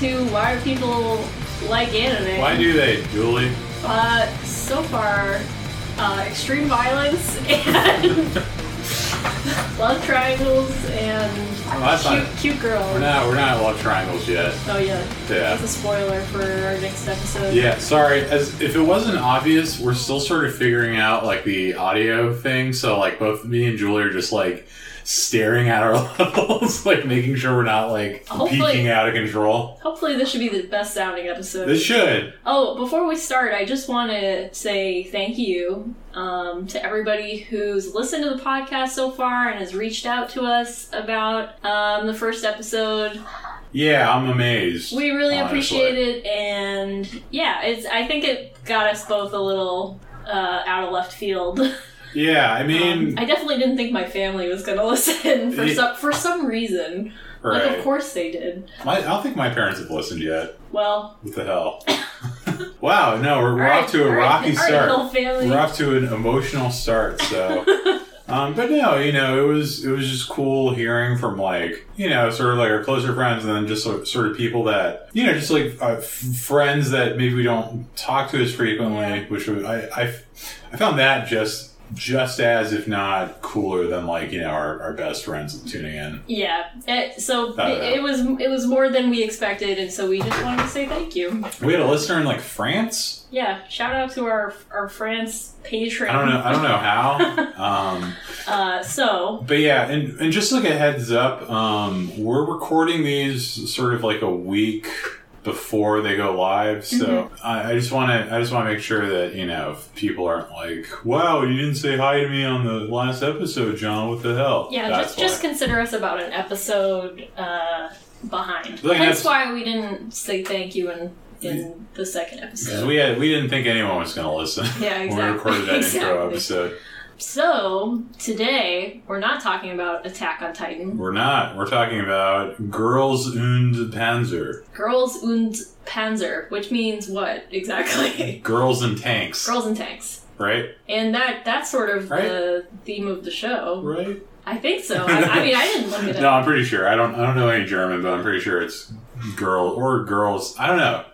to why people like anime. Why do they, Julie? Uh, so far, uh, extreme violence and love triangles and Oh, that's cute, not- cute girls. We're not, we're not at love triangles yet. Oh yeah, Yeah. that's a spoiler for our next episode. Yeah, sorry. As if it wasn't obvious, we're still sort of figuring out like the audio thing. So like both me and Julie are just like staring at our levels, like making sure we're not like Hopefully- peeking out of control. Hopefully, this should be the best sounding episode. This should. Oh, before we start, I just want to say thank you um, to everybody who's listened to the podcast so far and has reached out to us about um, the first episode. Yeah, I'm amazed. We really honestly. appreciate it, and yeah, it's. I think it got us both a little uh, out of left field. Yeah, I mean, Um, I definitely didn't think my family was going to listen for Yeah. some for some reason. right. Like, of course they did. My, I don't think my parents have listened yet. Well, What the hell? wow, no, we're, we're all right, off to a rocky right, start. We're off to an emotional start. So, um, but no, you know, it was it was just cool hearing from like you know sort of like our closer friends, and then just sort sort of people that you know just like uh, f- friends that maybe we don't talk to as frequently. Yeah. Which was, I, I I found that just just as if not cooler than like you know our, our best friends tuning in. Yeah. It, so it, it was it was more than we expected, and so we just wanted to say thank you. We had a listener in like France. Yeah. Shout out to our our France patron. I don't know. I don't know how. Um, Uh, so But yeah, and, and just like a heads up, um, we're recording these sort of like a week before they go live. So Mm-hmm. I, I just want to I just want to make sure that you know if people aren't like, "Wow, you didn't say hi to me on the last episode, John. What the hell?" yeah, That's just just consider us about an episode uh, behind. Like, that's- why we didn't say thank you in in the second episode. we had we didn't think anyone was going to listen. Yeah, when we recorded that intro episode. So today we're not talking about Attack on Titan. We're not. We're talking about Girls und Panzer. Girls und Panzer, which means what exactly? Girls and tanks. Girls and tanks. Right? And that that's sort of Right. the theme of the show. Right? I think so. I, I mean, I didn't look it No. I'm pretty sure. I don't. I don't know any German, but I'm pretty sure it's girl or girls. I don't know.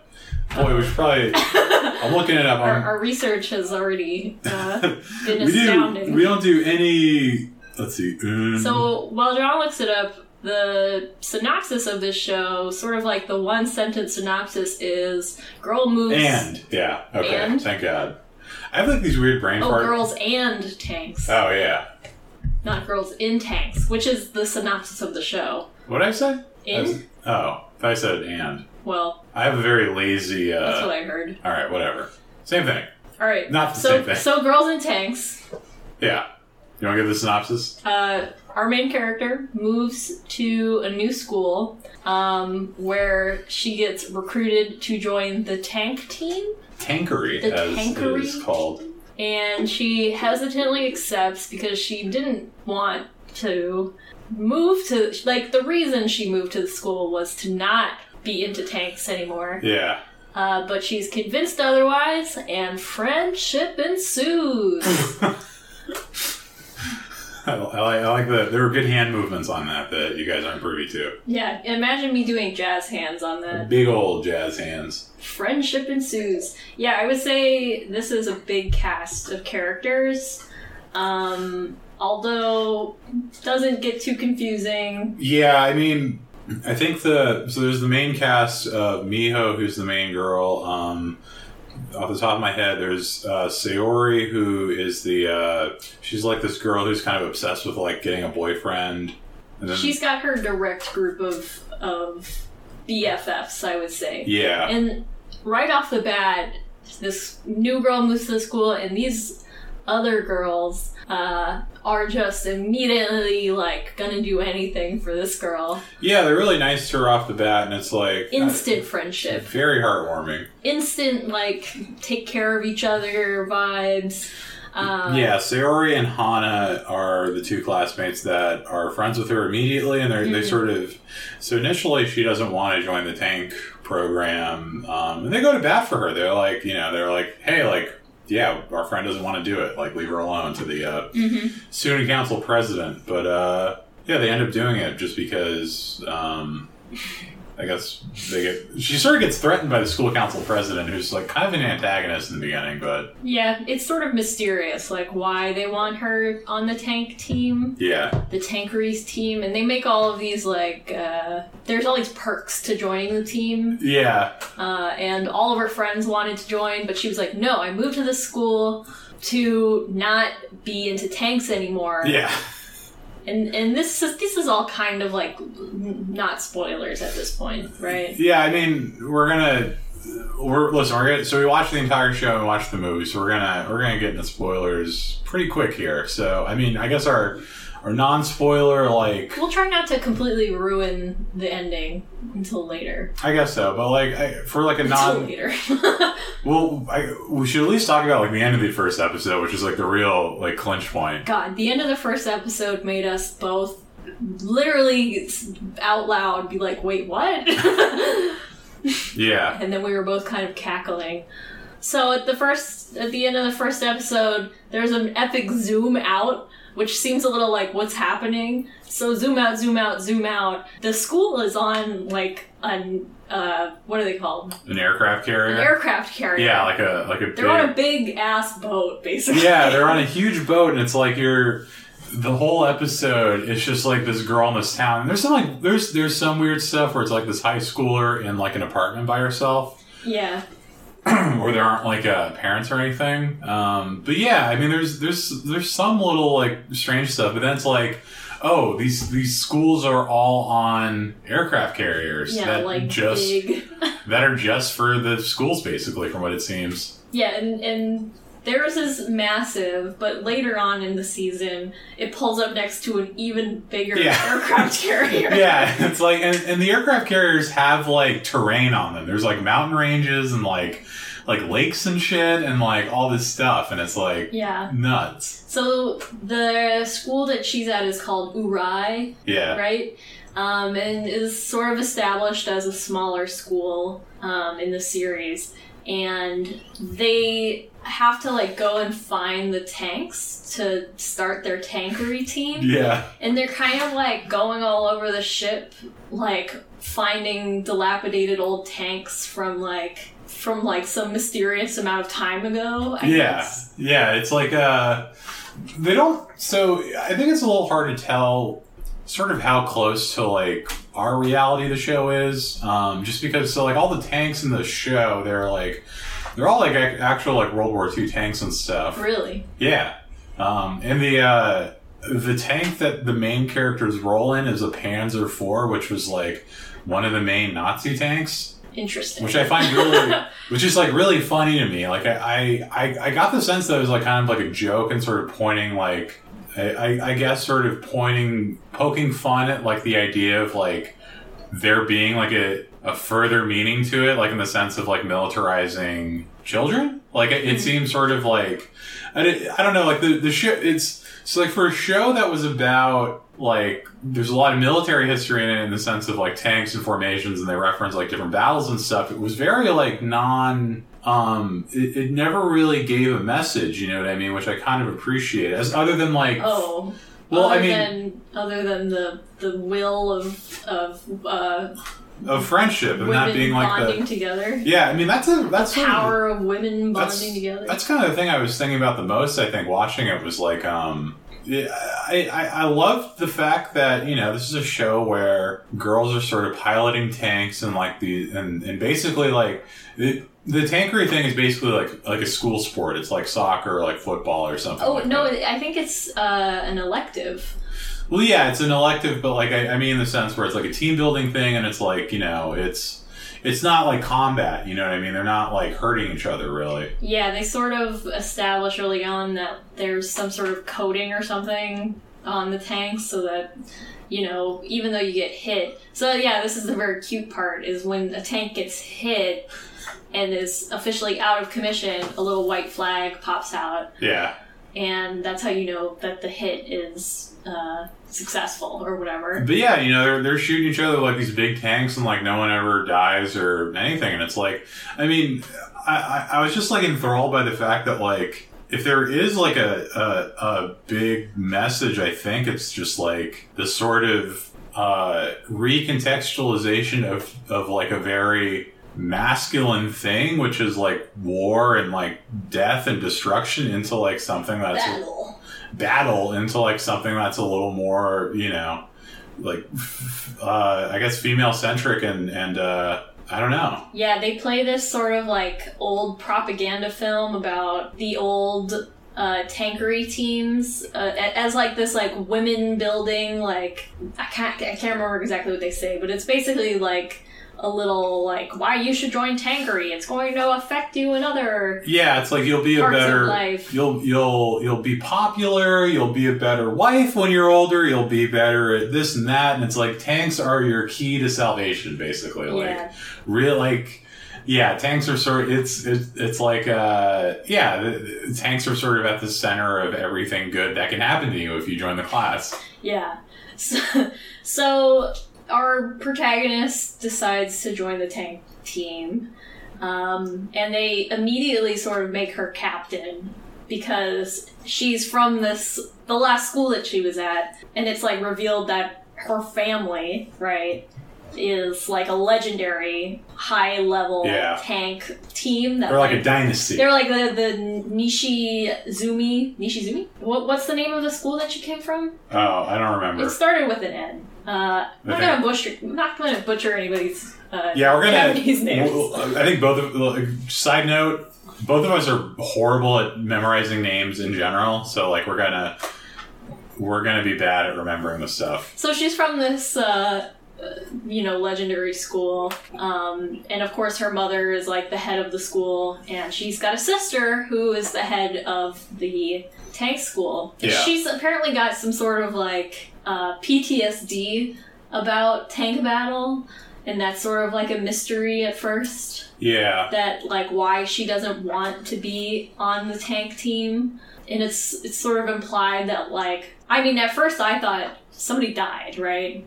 Boy, we should probably. I'm looking it up. Our, our research has already uh, been we do. We don't do any. Let's see. um, So while John looks it up, the synopsis of this show, sort of like the one sentence synopsis, is girl moves. and yeah. Okay. And? Thank God. I have like these weird brain oh, fart. girls and tanks, Oh yeah. not girls in tanks, which is the synopsis of the show. What did I say? In? I was- oh, I said and. Well, I have a very lazy. Uh, that's what I heard. all right. Whatever. Same thing. All right. Not the so, same thing. So girls in tanks. Yeah. You want to give the synopsis? uh, our main character moves to a new school um, where she gets recruited to join the tank team, Tankery, The as tankery? it is called. and she hesitantly accepts because she didn't want to move to. Like, the reason she moved to the school was to not be into tanks anymore. Yeah. Uh, but she's convinced otherwise, and friendship ensues. I, I like, I like the there were good hand movements on that that you guys aren't privy to. yeah, imagine me doing jazz hands on that. Big old jazz hands. Friendship ensues. Yeah, I would say this is a big cast of characters. Um, although doesn't get too confusing. Yeah, I mean, I think the so there's the main cast of Miho, who's the main girl. Um, off the top of my head, there's uh, Saori, who is the uh, she's like this girl who's kind of obsessed with like getting a boyfriend. And then, She's got her direct group of of BFFs, I would say. yeah, And right off the bat, this new girl moves to the school, and these other girls uh, are just immediately like gonna do anything for this girl. yeah, they're really nice to her off the bat, and it's like Instant uh, friendship. very heartwarming. instant like take care of each other vibes. Um, Yeah, Saori and Hana are the two classmates that are friends with her immediately, and they're, they sort of. So initially, she doesn't want to join the tank program, um, and they go to bat for her. They're like, you know, they're like, hey, like, yeah, our friend doesn't want to do it. Like, leave her alone to the uh, mhm. student council president. But uh, yeah, they end up doing it just because. Um, I guess they get. She sort of gets threatened by the school council president, who's like kind of an antagonist in the beginning, but Yeah, it's sort of mysterious, like why they want her on the tank team, yeah, the Tankeries team, and they make all of these like uh, there's all these perks to joining the team, yeah, uh, and all of her friends wanted to join, but she was like, no, I moved to this school to not be into tanks anymore. yeah. And and this is this is all kind of like not spoilers at this point, right? Yeah, I mean, we're gonna. We're listen. We're gonna, so we watched the entire show and watched the movie, so we're gonna we're gonna get into spoilers pretty quick here. So I mean, I guess our our non spoiler like We'll try not to completely ruin the ending until later. I guess so, but like I, for like a Until non later. well, I, we should at least talk about like the end of the first episode, which is like the real like clinch point. God, the end of the first episode made us both literally out loud be like, wait, what? Yeah, and then we were both kind of cackling. So at the first, at the end of the first episode, there's an epic zoom out, which seems a little like what's happening. So zoom out, zoom out, zoom out. The school is on like an uh, what are they called? an aircraft carrier. An aircraft carrier. yeah, like a like a they're on a big ass boat, basically. yeah, they're on a huge boat, and it's like you're. The whole episode, it's just like this girl in this town. And there's some like there's there's some weird stuff where it's like this high schooler in like an apartment by herself, yeah. where there aren't like uh, parents or anything. Um, but yeah, I mean, there's there's there's some little like strange stuff, but then it's like, oh, these these schools are all on aircraft carriers Yeah, that like just big. that are just for the schools, basically, from what it seems. Yeah, and and theirs is massive, but later on in the season, it pulls up next to an even bigger Yeah. aircraft carrier. yeah, it's like, and, and the aircraft carriers have like terrain on them. There's like mountain ranges and like like lakes and shit and like all this stuff, and it's like Yeah. nuts. So the school that she's at is called Oarai, Yeah, right? Um, and is sort of established as a smaller school um, in the series, and they have to like go and find the tanks to start their tankery team. yeah, And they're kind of like going all over the ship, like finding dilapidated old tanks from like from like some mysterious amount of time ago. I yeah, guess. yeah. It's like uh, they don't. So I think it's a little hard to tell, sort of how close to like our reality the show is, um, just because so like all the tanks in the show, they're like they're all like ac- actual like World War II tanks and stuff. Really? Yeah. Um, and the uh, the tank that the main characters roll in is a Panzer IV, which was like one of the main Nazi tanks, Interesting. which I find really, which is like really funny to me. Like I, I, I got the sense that it was like kind of like a joke and sort of pointing like, I, I, I guess sort of pointing, poking fun at like the idea of like there being like a, a further meaning to it, like in the sense of like militarizing children. Like it, it seems sort of like I, I don't know, like the the show. It's so like for a show that was about like there's a lot of military history in it in the sense of like tanks and formations, and they reference like different battles and stuff. It was very like non. Um, it, it never really gave a message, you know what I mean, which I kind of appreciate. As other than like, oh. well, other I mean, than other than the the will of of uh, of friendship and women being like bonding the together, yeah. I mean, that's a that's of- power of women That's- bonding together. That's kind of the thing I was thinking about the most. I think watching it was like, um, I, I I love the fact that you know this is a show where girls are sort of piloting tanks and like the and and basically like the the tankery thing is basically like like a school sport. It's like soccer, or like football, or something. Oh like no! that. I think it's uh, an elective. Well, yeah, it's an elective, but like I, I mean, in the sense where it's like a team building thing, and it's like you know, it's it's not like combat. You know what I mean? They're not like hurting each other really. Yeah, they sort of establish early on that there's some sort of coating or something on the tanks so that you know even though you get hit. So yeah, this is the very cute part is when a tank gets hit and is officially out of commission, a little white flag pops out, Yeah. and that's how you know that the hit is uh, successful or whatever. But yeah, you know, they're, they're shooting each other like these big tanks and like no one ever dies or anything. And it's like, I mean, I, I, I was just like enthralled by the fact that like, if there is like a, a, a big message, I think it's just like the sort of uh, recontextualization of of like a very masculine thing, which is like war and like death and destruction, into like something that's Battle. Battle into like something that's a little more, you know, like uh, I guess female centric and and uh, I don't know. Yeah, they play this sort of like old propaganda film about the old uh, tankery teams uh, as like this like women building like I can't I can't remember exactly what they say, but it's basically like a little like why you should join tankery. It's going to affect you in other Yeah, it's like you'll be a better life. you'll you'll you'll be popular, you'll be a better wife when you're older, you'll be better at this and that and it's like tanks are your key to salvation basically. Like yeah real like yeah, tanks are sort of it's it's, it's like uh yeah, the, the tanks are sort of at the center of everything good that can happen to you if you join the class. Yeah. So, so our protagonist decides to join the tank team, um, and they immediately sort of make her captain because she's from this the last school that she was at, and it's like revealed that her family, right, is like a legendary high level Yeah. tank team that They're like a dynasty. they're like the the Nishizumi Nishizumi. What what's the name of the school that she came from? Oh, I don't remember. It started with an N. Uh, I'm not gonna butcher. I'm not gonna butcher anybody's. Uh, Yeah, we're gonna. Japanese names. well, I think both of. like, Side note: both of us are horrible at memorizing names in general. So like, we're gonna we're gonna be bad at remembering the stuff. So she's from this, uh, uh, you know, legendary school, um, and of course her mother is like the head of the school, and she's got a sister who is the head of the tank school. Yeah. She's apparently got some sort of like uh, PTSD about tank battle, and that's sort of like a mystery at first. Yeah, that like why she doesn't want to be on the tank team and it's it's sort of implied that like i mean at first i thought somebody died right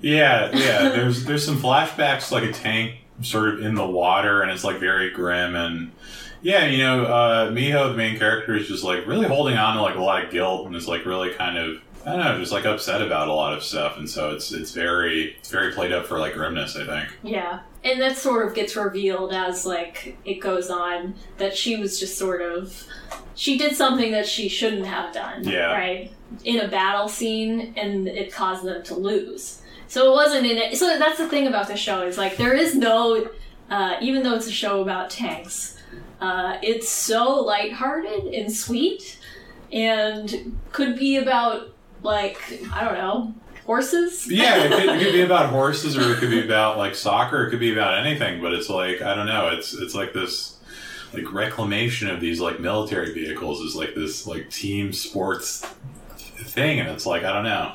yeah, yeah. There's there's some flashbacks like a tank sort of in the water, and it's like very grim and. Yeah, you know, uh, Miho, the main character, is just like really holding on to like a lot of guilt, and is like really kind of I don't know, just like upset about a lot of stuff, and so it's it's very it's very played up for like grimness, I think. yeah and that sort of gets revealed as like it goes on that she was just sort of she did something that she shouldn't have done Yeah. right in a battle scene and it caused them to lose so it wasn't in it so that's the thing about the show is like there is no uh, even though it's a show about tanks uh, it's so lighthearted and sweet and could be about like i don't know horses Yeah, it could, it could be about horses, or it could be about like soccer. It could be about anything. But it's like I don't know. It's it's like this like reclamation of these like military vehicles is like this like team sports thing, and it's like I don't know.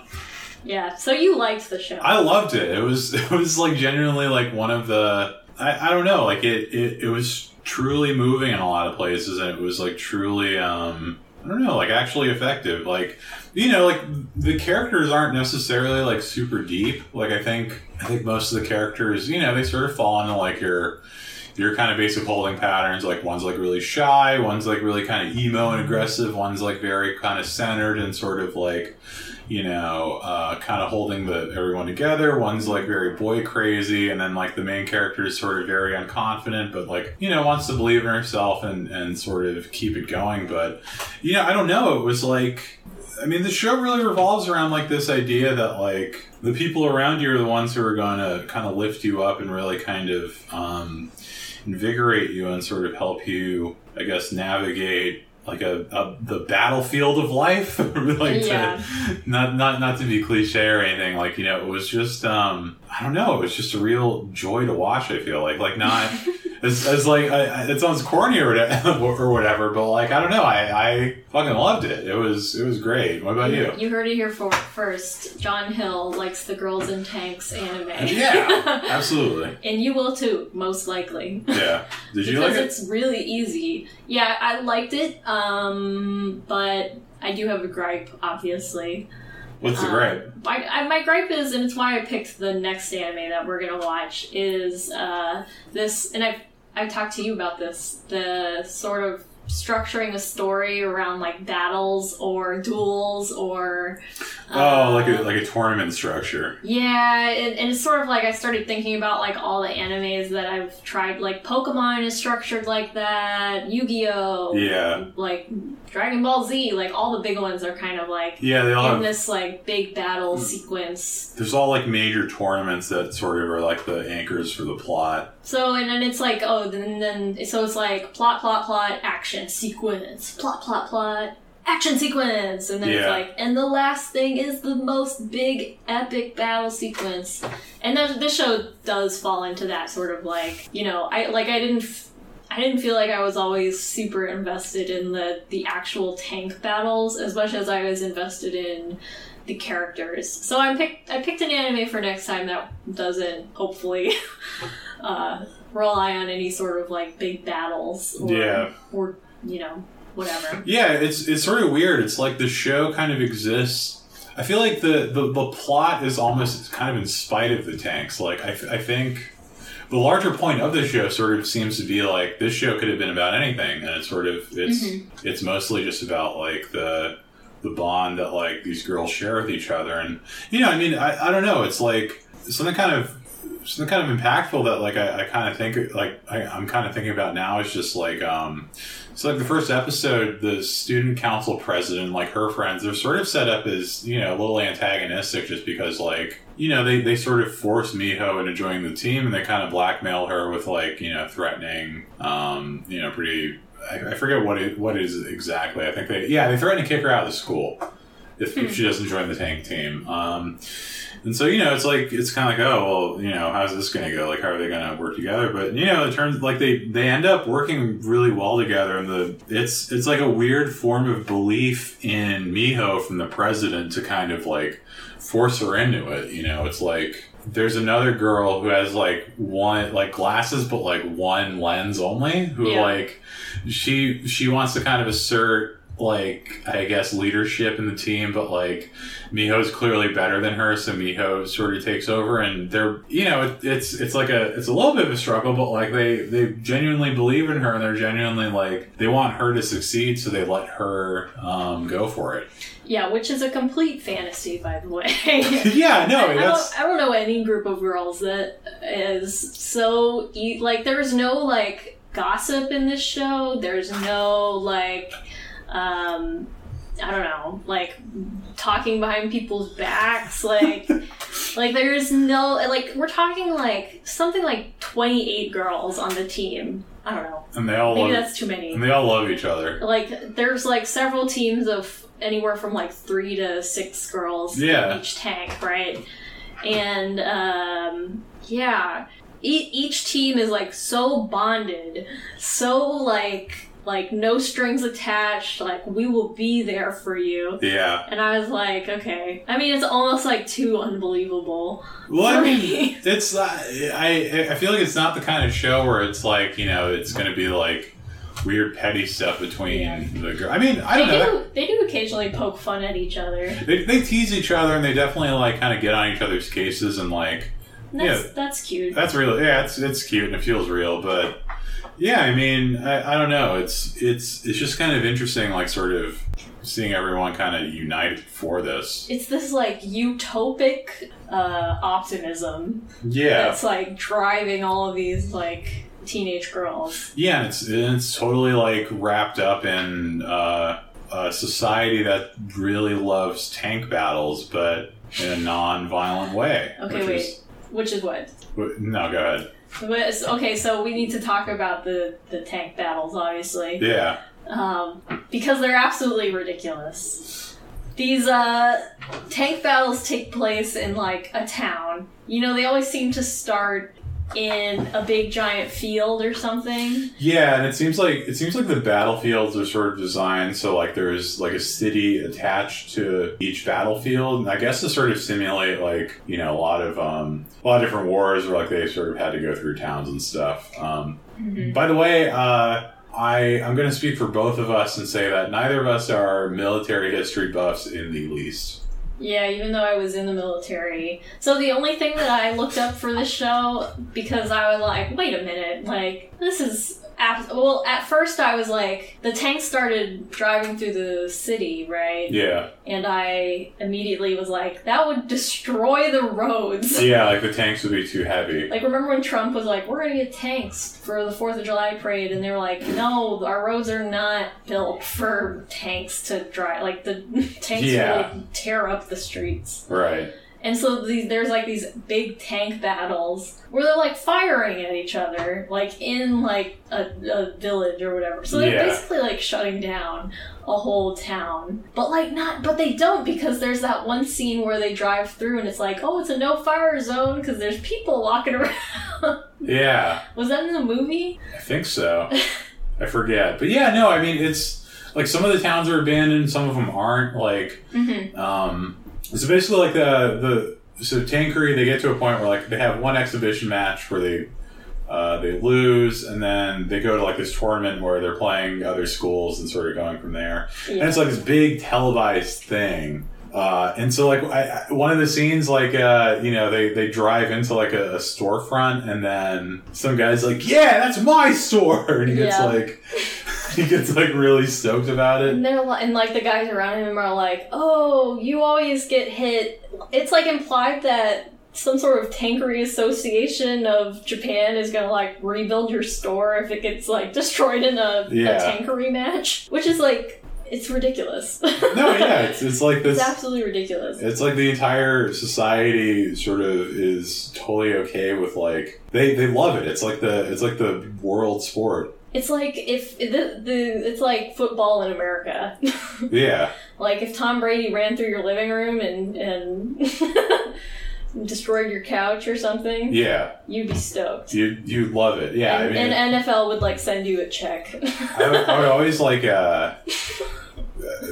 yeah so you liked the show I loved it. It was it was like genuinely like one of the I, I don't know like it, it it was truly moving in a lot of places, and it was like truly um I don't know like actually effective. Like you know like the characters aren't necessarily like super deep. Like I think I think most of the characters you know they sort of fall into like your your kind of basic holding patterns. Like one's like really shy, one's like really kind of emo and aggressive, one's like very kind of centered and sort of like you know, uh, kind of holding the everyone together. One's like very boy crazy, and then like the main character is sort of very unconfident, but like you know wants to believe in herself and and sort of keep it going. But you know, I don't know. It was like. I mean, the show really revolves around like this idea that like the people around you are the ones who are going to kind of lift you up and really kind of um, invigorate you and sort of help you, I guess, navigate like a, a the battlefield of life. like Yeah. to, not not not to be cliche or anything. Like you know, it was just um, I don't know. It's just a real joy to watch. I feel like like not. It's, it's like I, I- it sounds corny or whatever, or whatever, but like I don't know. I, I fucking loved it. It was it was great. What about you? You heard it here for, first. John Hill likes the Girls in Tanks anime. Yeah, absolutely. and you will too, most likely. Yeah. Did you like it? it's really easy. Yeah, I liked it, um, but I do have a gripe, obviously. What's the um, gripe? My, I, my gripe is, and it's why I picked the next anime that we're gonna watch, is uh, this, and I've I've talked to you about this, the sort of structuring a story around like battles or duels or oh, like a uh, like a tournament structure. yeah, and, and it's sort of like I started thinking about like all the animes that I've tried. Like Pokemon is structured like that. Yu Gi Oh. Yeah. Like Dragon Ball Z. Like all the big ones are kind of like Yeah, they all in have. this like big battle Hmm. sequence. There's all like major tournaments that sort of are like the anchors for the plot. So and then it's like oh then then so it's like plot plot plot action sequence plot plot plot action sequence and then it's like and the last thing is the most big epic battle sequence and then this show does fall into that sort of like you know I like I didn't. I didn't feel like I was always super invested in the the actual tank battles as much as I was invested in the characters. So I picked I picked an anime for next time that doesn't hopefully uh, rely on any sort of like big battles or, Yeah. or you know whatever. Yeah, it's it's sort of weird. It's like the show kind of exists. I feel like the, the, the plot is almost kind of in spite of the tanks. Like, I, I think the larger point of the show sort of seems to be like this show could have been about anything, and it's sort of it's it's mostly just about like the the bond that like these girls share with each other, and you know, I mean, I, I don't know, it's like something kind of something kind of impactful that like I, I kind of think like I, I'm kind of thinking about now is just like um so like the first episode the student council president like her friends they're sort of set up as you know a little antagonistic just because like you know they, they sort of force Miho into joining the team and they kind of blackmail her with like you know threatening um you know pretty I, I forget what it what it is exactly. I think they yeah they threaten to kick her out of the school if, if she doesn't join the tank team. Um and so, you know, it's like it's kind of like, oh, well, you know, how's this going to go? Like, how are they going to work together? But you know, it turns like they they end up working really well together, and the it's it's like a weird form of belief in Miho from the president to kind of like force her into it. You know, it's like there's another girl who has like one like glasses, but like one lens only. Who Yeah. like she she wants to kind of assert like I guess leadership in the team, but like Miho's clearly better than her, so Miho sort of takes over, and they're you know it, it's it's like a it's a little bit of a struggle, but like they they genuinely believe in her, and they're genuinely like they want her to succeed, so they let her um, go for it. Yeah, which is a complete fantasy, by the way. yeah, no, I, that's don't, I don't know any group of girls that is so e- like there's no like gossip in this show. There's no like um I don't know, like talking behind people's backs like like there's no like we're talking like something like 28 girls on the team. I don't know. and they all Maybe love that's too many and they all love each other. like there's like several teams of anywhere from like three to six girls Yeah. in each tank right and um yeah e- each team is like so bonded so like like no strings attached like we will be there for you Yeah. and i was like okay i mean it's almost like too unbelievable Well, I mean, it's uh, I I feel like it's not the kind of show where it's like you know it's going to be like weird petty stuff between Yeah. the girl. I mean, I don't know. do they do occasionally poke fun at each other They, they tease each other and they definitely like kind of get on each other's cases and like that's Yeah. that's cute that's real. Yeah, it's it's cute and it feels real, but yeah, I mean, I, I don't know. It's it's it's just kind of interesting, like sort of seeing everyone kind of united for this. it's this like utopic uh, optimism Yeah, that's like driving all of these like teenage girls. Yeah, and it's and it's totally like wrapped up in uh, a society that really loves tank battles, but in a non-violent way. Okay, which wait. Is, Which is what? no, go ahead. But- Okay, so we need to talk about the the tank battles, obviously, Yeah, um, because they're absolutely ridiculous. These uh, tank battles take place in like a town. You know, they always seem to start in a big giant field or something. yeah, and it seems like it seems like the battlefields are sort of designed so like there's like a city attached to each battlefield, and I guess to sort of simulate like you know a lot of um, a lot of different wars where like they sort of had to go through towns and stuff. Um, By the way, uh, I I'm going to speak for both of us and say that neither of us are military history buffs in the least. Yeah, even though I was in the military. So the only thing that I looked up for this show, because I was like, wait a minute, like, this is well, at first I was like, the tank started driving through the city, right? Yeah. And I immediately was like, that would destroy the roads. Yeah, like the tanks would be too heavy. Like, remember when Trump was like, we're gonna get tanks for the 4th of July parade? And they were like, no, our roads are not built for tanks to drive. Like, the tanks Yeah. would tear up the streets. Right. And so these, there's like these big tank battles where they're like firing at each other, like in like a, a village or whatever. So they're Yeah. basically like shutting down a whole town. But like not, but they don't because there's that one scene where they drive through and it's like, oh, it's a no fire zone because there's people walking around. Yeah. Was that in the movie? I think so. I forget. But yeah, no, I mean, it's like some of the towns are abandoned, some of them aren't. Like, Mm-hmm. um, so basically, like the the so Tankery, they get to a point where like they have one exhibition match where they uh, they lose, and then they go to like this tournament where they're playing other schools and sort of going from there. And it's like this big televised thing. Uh, and so, like, I, I, one of the scenes, like, uh, you know, they, they drive into like a, a storefront, and then some guy's like, "Yeah, that's my store," and he gets Yeah. like, he gets like really stoked about it. And they're li- and like the guys around him are like, "Oh, you always get hit." It's like implied that some sort of tankery association of Japan is gonna like rebuild your store if it gets like destroyed in a, Yeah. a tankery match, which is like it's ridiculous. No, yeah, it's it's like this. it's absolutely ridiculous. It's like the entire society sort of is totally okay with like they they love it. It's like the it's like the world sport. It's like if the, the it's like football in America. Yeah, like if Tom Brady ran through your living room and and destroyed your couch or something, yeah, you'd be stoked. you you love it. Yeah, and, I mean, and NFL would like send you a check. I would, I would always like uh, uh,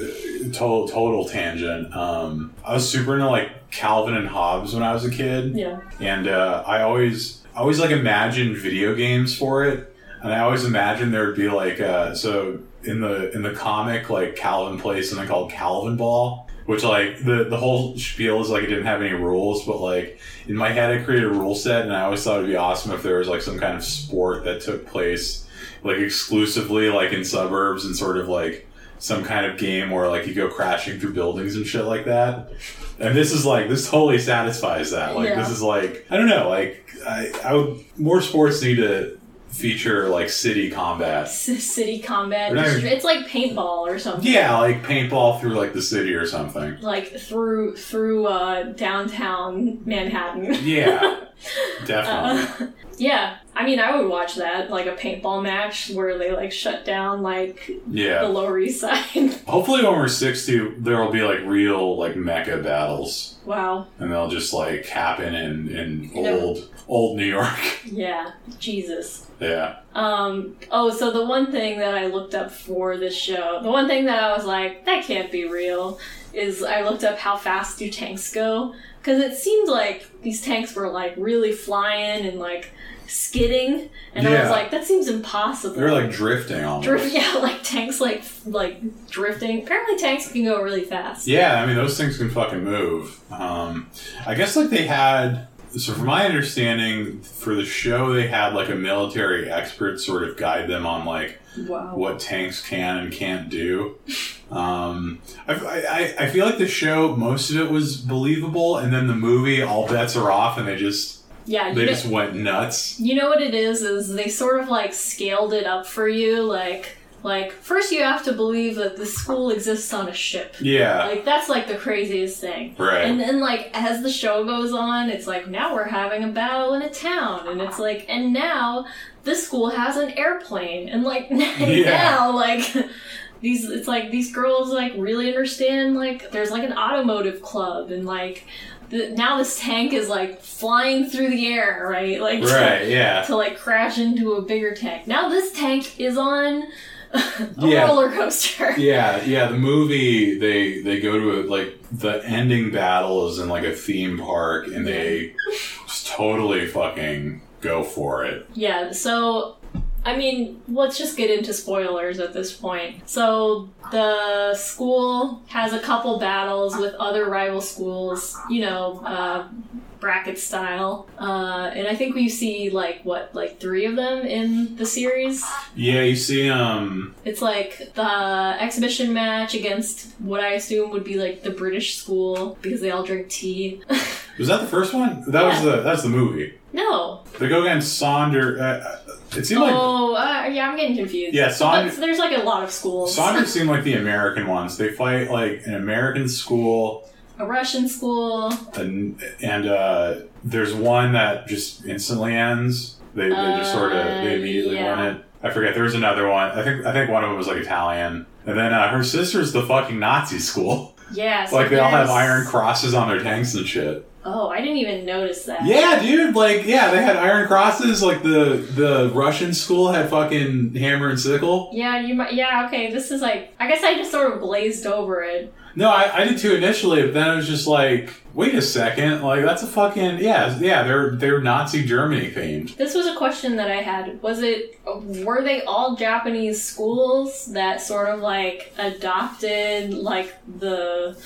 total total tangent. Um, I was super into like Calvin and Hobbes when I was a kid, yeah. and uh, I always I always like imagined video games for it, and I always imagined there would be like uh, so in the in the comic like Calvin plays something called Calvin Ball. Which like the the whole spiel is like it didn't have any rules, but like in my head I created a rule set, and I always thought it'd be awesome if there was like some kind of sport that took place like exclusively like in suburbs and sort of like some kind of game where like you go crashing through buildings and shit like that. And this is like this totally satisfies that. Like Yeah. this is like I don't know, like I, I would more sports need to feature like city combat. C- city combat. Even- It's like paintball or something. Yeah, like paintball through like the city or something. Like through through uh, downtown Manhattan. Yeah. Definitely. Uh, yeah, I mean, I would watch that, like a paintball match where they like shut down like yeah. the. Lower East Side. Hopefully when we're sixty there will be like real like mecha battles. wow. And they'll just like happen in, in You know- old old New York. Yeah. Jesus. yeah. Um, oh, so the one thing that I looked up for this show, the one thing that I was like, that can't be real, is I looked up how fast do tanks go. Because it seemed like these tanks were like really flying and like skidding. And I was Yeah. like, that seems impossible. They're like drifting almost. Drift, yeah, like tanks like like drifting. Apparently, tanks can go really fast. Yeah, I mean those things can fucking move. Um, I guess like they had. So from my understanding, for the show, they had like a military expert sort of guide them on like Wow. what tanks can and can't do. Um, I, I, I feel like the show, most of it was believable, and then the movie, all bets are off, and they just Yeah, they know, just went nuts. you know what it is? Is they sort of like scaled it up for you. Like, like first you have to believe that the school exists on a ship. Yeah, Like that's like the craziest thing. right. And then like as the show goes on, it's like now we're having a battle in a town, and it's like and now this school has an airplane, and like Yeah. now like. These it's like these girls like really understand like there's like an automotive club and like the, now this tank is like flying through the air right like to- right. Yeah. to like crash into a bigger tank. Now this tank is on a Yeah. roller coaster. Yeah, yeah. The movie they they go to a, like the ending battle is in like a theme park, and they just totally fucking go for it. Yeah, so I mean, let's just get into spoilers at this point. So the school has a couple battles with other rival schools, you know, uh, bracket style. Uh, and I think we see like what, like three of them in the series. Yeah, you see, um, It's like the exhibition match against what I assume would be like the British school because they all drink tea. was that the first one? That was Yeah. the that's the movie. no. They go against Sonder. Uh, it seemed like oh, uh, yeah, I'm getting confused. Yeah, Saunders- there's like a lot of schools. Saunders seemed like the American ones. They fight like an American school, a Russian school. and and uh, there's one that just instantly ends. They, they just sort of they immediately Uh, yeah. win it. I forget. There was another one. I think I think one of them was like Italian, and then uh, her sister's the fucking Nazi school. Yeah, so like they all have iron crosses on their tanks and shit. Oh, I didn't even notice that. Yeah, dude. Like, yeah, they had iron crosses. Like the the Russian school had fucking hammer and sickle. Yeah, you might. Yeah, okay. This is like. I guess I just sort of glazed over it. No, I, I did too initially, but then it was just like, wait a second, like that's a fucking yeah, yeah. They're they're Nazi Germany themed. This was a question that I had. Was it. Were they all Japanese schools that sort of like adopted like the.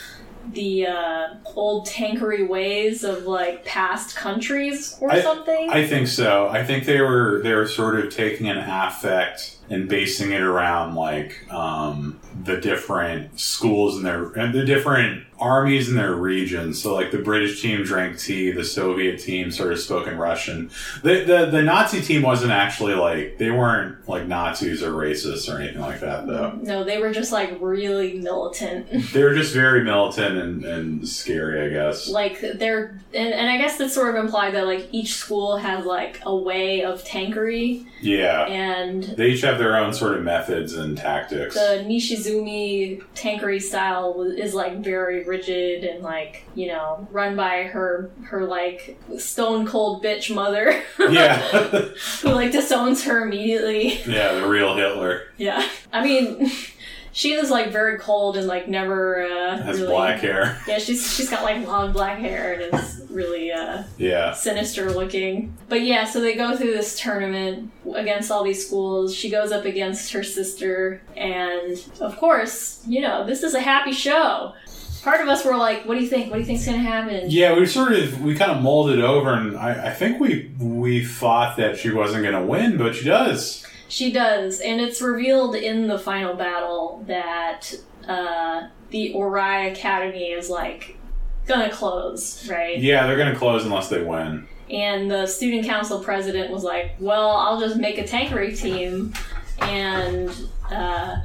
The uh, old tankery ways of like past countries or I- something. I think so. I think they were they were sort of taking an affect and basing it around like um, the different schools and their and the different armies in their regions. So like the British team drank tea, the Soviet team sort of spoke in Russian. The the, the Nazi team wasn't actually like they weren't like Nazis or racists or anything like that though. no, they were just like really militant. They were just very militant and, and scary, I guess. like they're and, and I guess that sort of implied that like each school has like a way of tankery Yeah. and They each have their own sort of methods and tactics. the Nishizumi tankery style is like very rigid and like you know run by her her like stone cold bitch mother yeah. who like disowns her immediately yeah, the real Hitler yeah I mean she is like very cold and like never uh has really, black hair. yeah she's she's got like long black hair and it's really uh Yeah. sinister looking. But yeah, so they go through this tournament against all these schools. She goes up against her sister, and of course, you know, this is a happy show. Part of us were like, "What do you think? What do you think's gonna happen?" Yeah, we sort of we kind of molded over, and I, I think we we thought that she wasn't going to win, but she does. She does, and it's revealed in the final battle that uh, the Ori Academy is like gonna close, right? Yeah, they're to close unless they win. And the student council president was like, "Well, I'll just make a tankery team, and uh,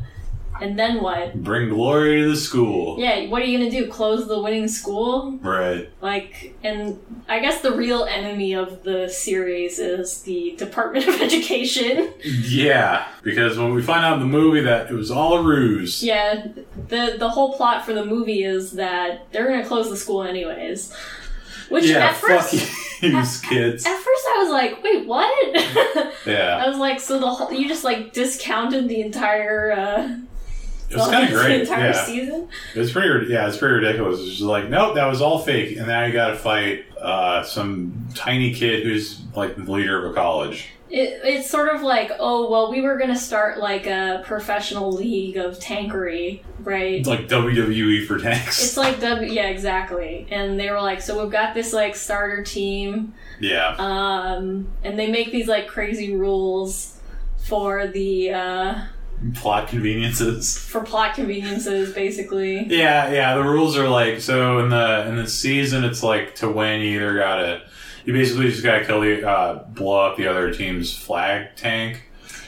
and then what? Bring glory to the school. Yeah, what are you gonna do? Close the winning school? Right. Like, and I guess the real enemy of the series is the Department of Education. Yeah, because when we find out in the movie that it was all a ruse. yeah, the the whole plot for the movie is that they're gonna close the school anyways. Which yeah, at first, fuck you, kids. at first I was like, wait, what? Yeah, I was like, so the whole you just like discounted the entire uh, it was kind of the great. entire Yeah, season. it was pretty. Yeah, it's pretty ridiculous. It's just like, nope, that was all fake, and now you got to fight uh, some tiny kid who's like the leader of a college. It, it's sort of like, oh, well, we were going to start like a professional league of tankery, right? It's like WWE for tanks. It's like W, yeah, exactly. And they were like, so we've got this like starter team, yeah, um, and they make these like crazy rules for the uh, plot conveniences. for plot conveniences, basically. Yeah, yeah. The rules are like so in the in the season. It's like to win, you either gotta you basically just gotta kill the uh, blow up the other team's flag tank,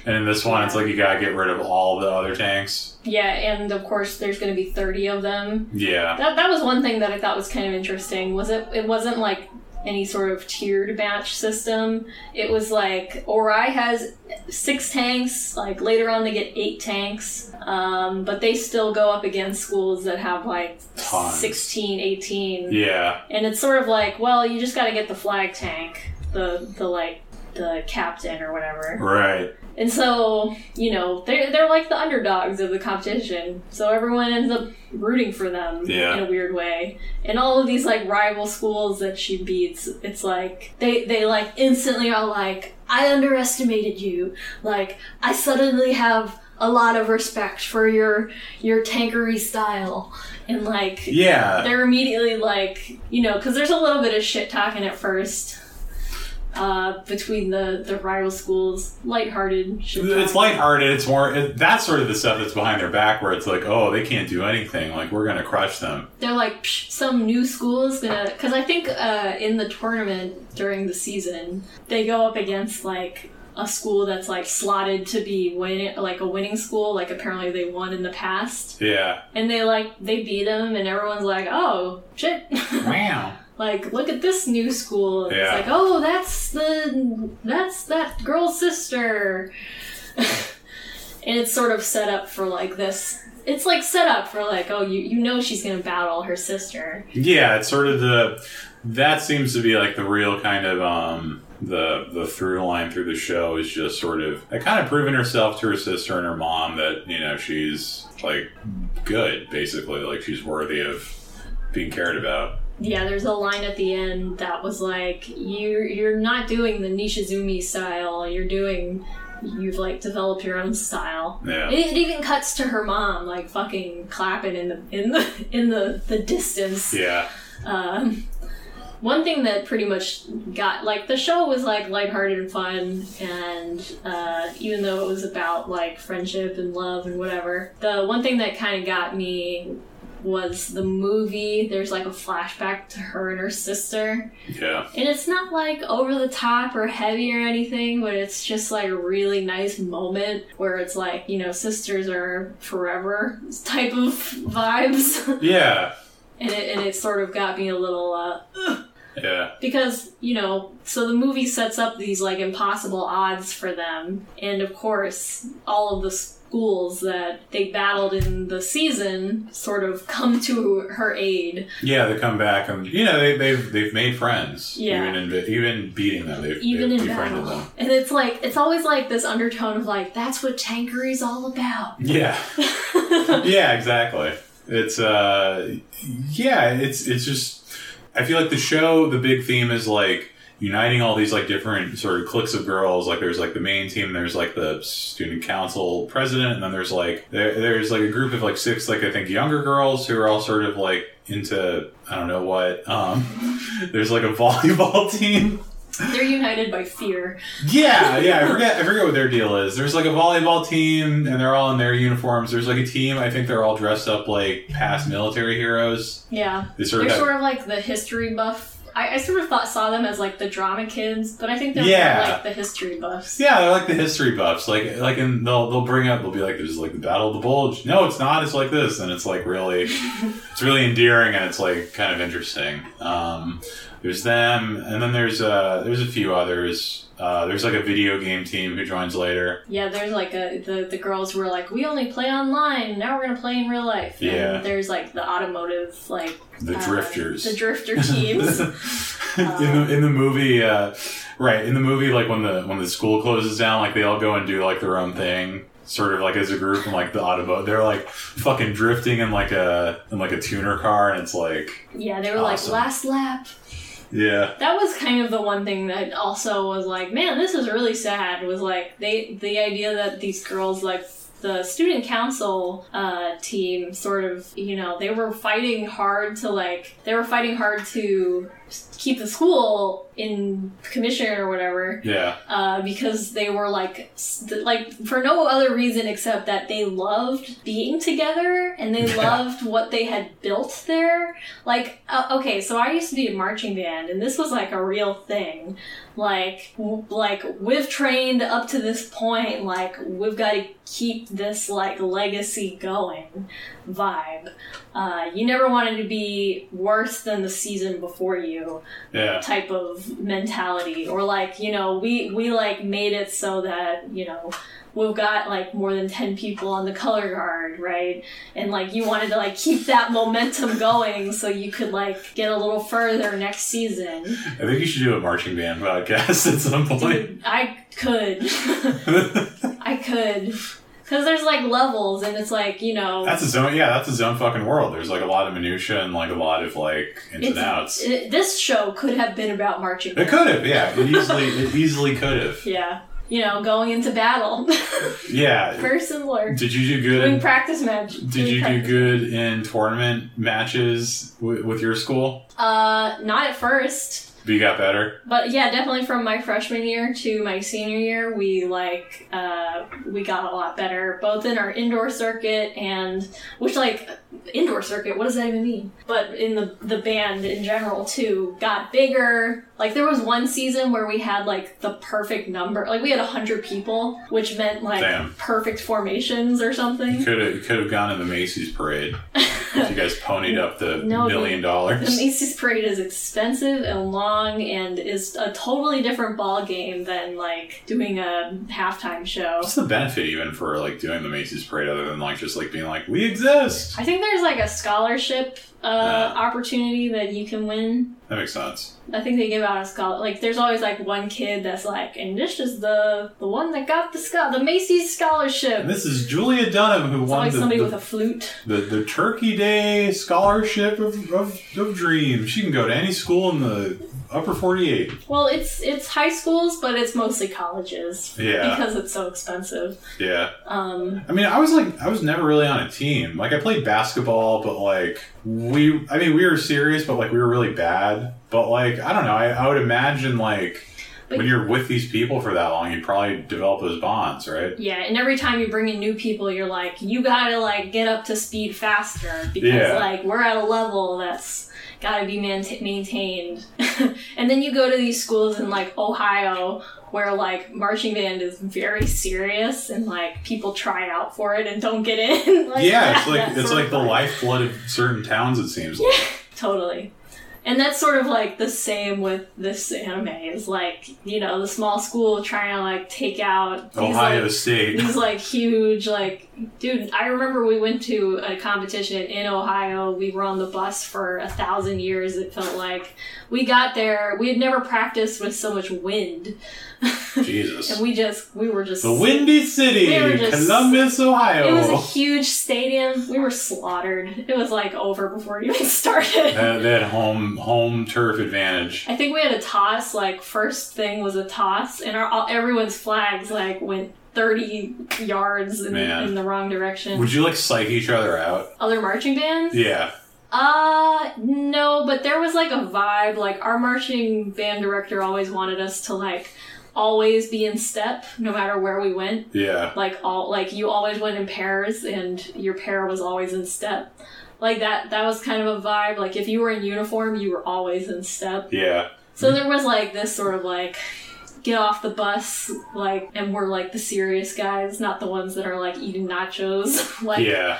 and in this one, it's like you gotta get rid of all the other tanks. Yeah, and of course, there's going to be thirty of them. Yeah, That that was one thing that I thought was kind of interesting. Was it? It wasn't like any sort of tiered match system. It was like Ori has six tanks. Like later on, they get eight tanks. Um, but they still go up against schools that have like Tons. 16, 18. yeah, And it's sort of like, well, you just got to get the flag tank, the the like the captain or whatever. right. And so, you know, they're, they're like the underdogs of the competition. So everyone ends up rooting for them Yeah. in a weird way. And all of these like rival schools that she beats, it's like they, they like instantly are like, I underestimated you. Like, I suddenly have a lot of respect for your your tankery style and like Yeah. they're immediately like you know because there's a little bit of shit talking at first uh, between the the rival schools lighthearted shit It's talking. lighthearted. It's more it, that's sort of the stuff that's behind their back, where it's like, oh, they can't do anything. Like we're gonna crush them. they're like Psh, some new school is gonna because i think uh, in the tournament during the season they go up against like a school that's like slotted to be winning like a winning school like apparently they won in the past Yeah. and they like they beat them and everyone's like oh shit Wow. Like look at this new school and Yeah. it's like oh that's the that's that girl's sister and it's sort of set up for like this it's like set up for like oh you, you know she's gonna battle her sister Yeah, it's sort of the that seems to be like the real kind of um the the through line through the show is just sort of like, kind of proving herself to her sister and her mom that you know she's like good basically like she's worthy of being cared about. Yeah there's a line at the end that was like you're you're not doing the nishizumi style you're doing you've like developed your own style Yeah. It, it even cuts to her mom like fucking clapping in the in the in the the distance. Yeah. Um, one thing that pretty much got like the show was like lighthearted and fun, and uh, even though it was about like friendship and love and whatever, the one thing that kind of got me was the movie. There's like a flashback to her and her sister, Yeah. and it's not like over the top or heavy or anything, but it's just like a really nice moment where it's like, you know, sisters are forever type of vibes. Yeah. and, it, and it sort of got me a little, uh, Yeah. because, you know, so the movie sets up these like impossible odds for them. And of course, all of the schools that they battled in the season sort of come to her aid. Yeah, they come back and you know they, they've they've made friends. Yeah. Even in even beating them, they've, Even they've in befriended battle. them. And it's like, it's always like this undertone of like, that's what tankery's all about. Yeah. yeah, exactly. It's uh yeah, it's it's just I feel like the show the big theme is like uniting all these like different sort of cliques of girls like there's like the main team there's like the student council president and then there's like there, there's like a group of like six like i think younger girls who are all sort of like into i don't know what um there's like a volleyball team They're united by fear. yeah, yeah. I forget. I forget what their deal is. There's like a volleyball team, and they're all in their uniforms. There's like a team. I think they're all dressed up like past military heroes. Yeah. They sort They're of have, sort of like the history buff. I, I sort of thought saw them as like the drama kids, but I think they're Yeah. like the history buffs. yeah, they're like the history buffs. Like, like, and they'll they'll bring up. They'll be like, "There's like the Battle of the Bulge." No, it's not. It's like this, and it's like really, it's really endearing, and it's like kind of interesting. Um, there's them, and then there's uh there's a few others. Uh, there's like a video game team who joins later. Yeah, there's like a the, the girls were like, we only play online. Now we're gonna play in real life. Yeah. And there's like the automotive like The uh, drifters. the drifter teams. in the in the movie, uh, right in the movie, like when the when the school closes down, like they all go and do like their own thing, sort of like as a group, and like the autoboat, they're like fucking drifting in like a in like a tuner car, and it's like, yeah, they were Awesome. like last lap. Yeah, That was kind of the one thing that also was like, man, this is really sad. Was like they the idea that these girls like the student council uh, team sort of you know they were fighting hard to like they were fighting hard to keep the school in commission or whatever yeah, uh, because they were like like for no other reason except that they loved being together and they loved what they had built there. Like uh, okay so i used to be a marching band and this was like a real thing. Like w- like we've trained up to this point like we've got to keep this like legacy going vibe. Uh, you never wanted to be worse than the season before you yeah, type of mentality. Or like you know we we like made it so that you know we've got like more than 10 people on the color guard right? And like you wanted to like keep that momentum going so you could like get a little further next season. I think you should do a marching band podcast at some point. Dude, i could. I could because there's like levels and it's like you know that's its own, yeah, that's its own fucking world. There's like a lot of minutia and like a lot of like ins and outs. it- this show could have been about marching It could have, yeah. It easily, it easily could have. yeah you know, going into battle. Yeah. Very similar. Did you do Doing in, practice match. Did you do good in tournament matches w- with your school? Uh, not at first. But you got better. But yeah, definitely from my freshman year to my senior year, we like uh, we got a lot better, both in our indoor circuit and which like indoor circuit. What does that even mean? But in the the band in general too, got bigger. Like there was one season where we had like the perfect number, like we had hundred people, which meant like Damn. perfect formations or something. Could have could have gone to the Macy's parade you guys ponied up the No, million The. Macy's parade is expensive and long and is a totally different ball game than like doing a halftime show. What's the benefit even for like doing the Macy's parade other than like just like being like we exist? I think there's like a scholarship uh, Yeah. opportunity that you can win. That makes sense. I think they give out a scholar. Like, there's always like one kid that's like, and this is the the one that got the scho- the Macy's scholarship. And this is Julia Dunham who It's won the, somebody the, with a flute. the, the Turkey Day Scholarship of, of, of Dreams. She can go to any school in the upper 48. Well, it's it's high schools, but it's mostly colleges Yeah. because it's so expensive. Yeah. Um, I mean, I was like, I was never really on a team. Like, I played basketball, but like, we, I mean, we were serious, but like, we were really bad. But like, I don't know. I, I would imagine like, But- when you're with these people for that long, you probably develop those bonds, right? Yeah, and every time you bring in new people, you're like, you gotta like get up to speed faster because Yeah. like we're at a level that's gotta be man- maintained. and then you go to these schools in like Ohio where like marching band is very serious and like people try out for it and don't get in. like, yeah, that- it's like it's like the lifeblood of certain towns. It seems like. Totally. And that's sort of like the same with this anime is like, you know, the small school trying to like take out these, Ohio like, State. these like huge like dude i remember we went to a competition in ohio we were on the bus for a thousand years it felt like we got there we had never practiced with so much wind Jesus. and we just we were just The Windy City, We were just- Columbus, Ohio. it was a huge stadium we were slaughtered it was like over before it even started That, had home home turf advantage. I think we had a toss. Like first thing was a toss, and our all, everyone's flags like went thirty yards in, in the wrong direction. Would you like psych each other out? Other marching bands? Yeah. Uh, no, but there was like a vibe. Like our marching band director always wanted us to like always be in step, no matter where we went. Yeah. Like all like you always went in pairs, and your pair was always in step. Like that. That was kind of a vibe. Like if you were in uniform, you were always in step. Yeah. So there was like this sort of like get off the bus, like, and we're like the serious guys, not the ones that are like eating nachos. like, Yeah.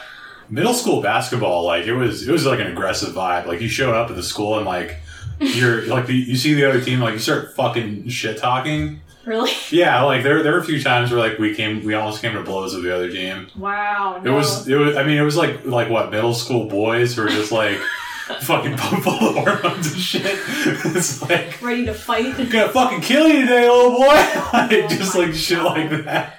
Middle school basketball, like it was, it was like an aggressive vibe. Like you showed up at the school and like you're like the, you see the other team, like you start fucking shit talking. really? Yeah, like there there were a few times where like we came, we almost came to blows with the other team. Wow. It was, it was. I mean, it was like like what middle school boys who were just like fucking pump full of hormones and shit. it's like ready to fight. I'm gonna fucking kill you today, little boy. like, Oh just like shit like that.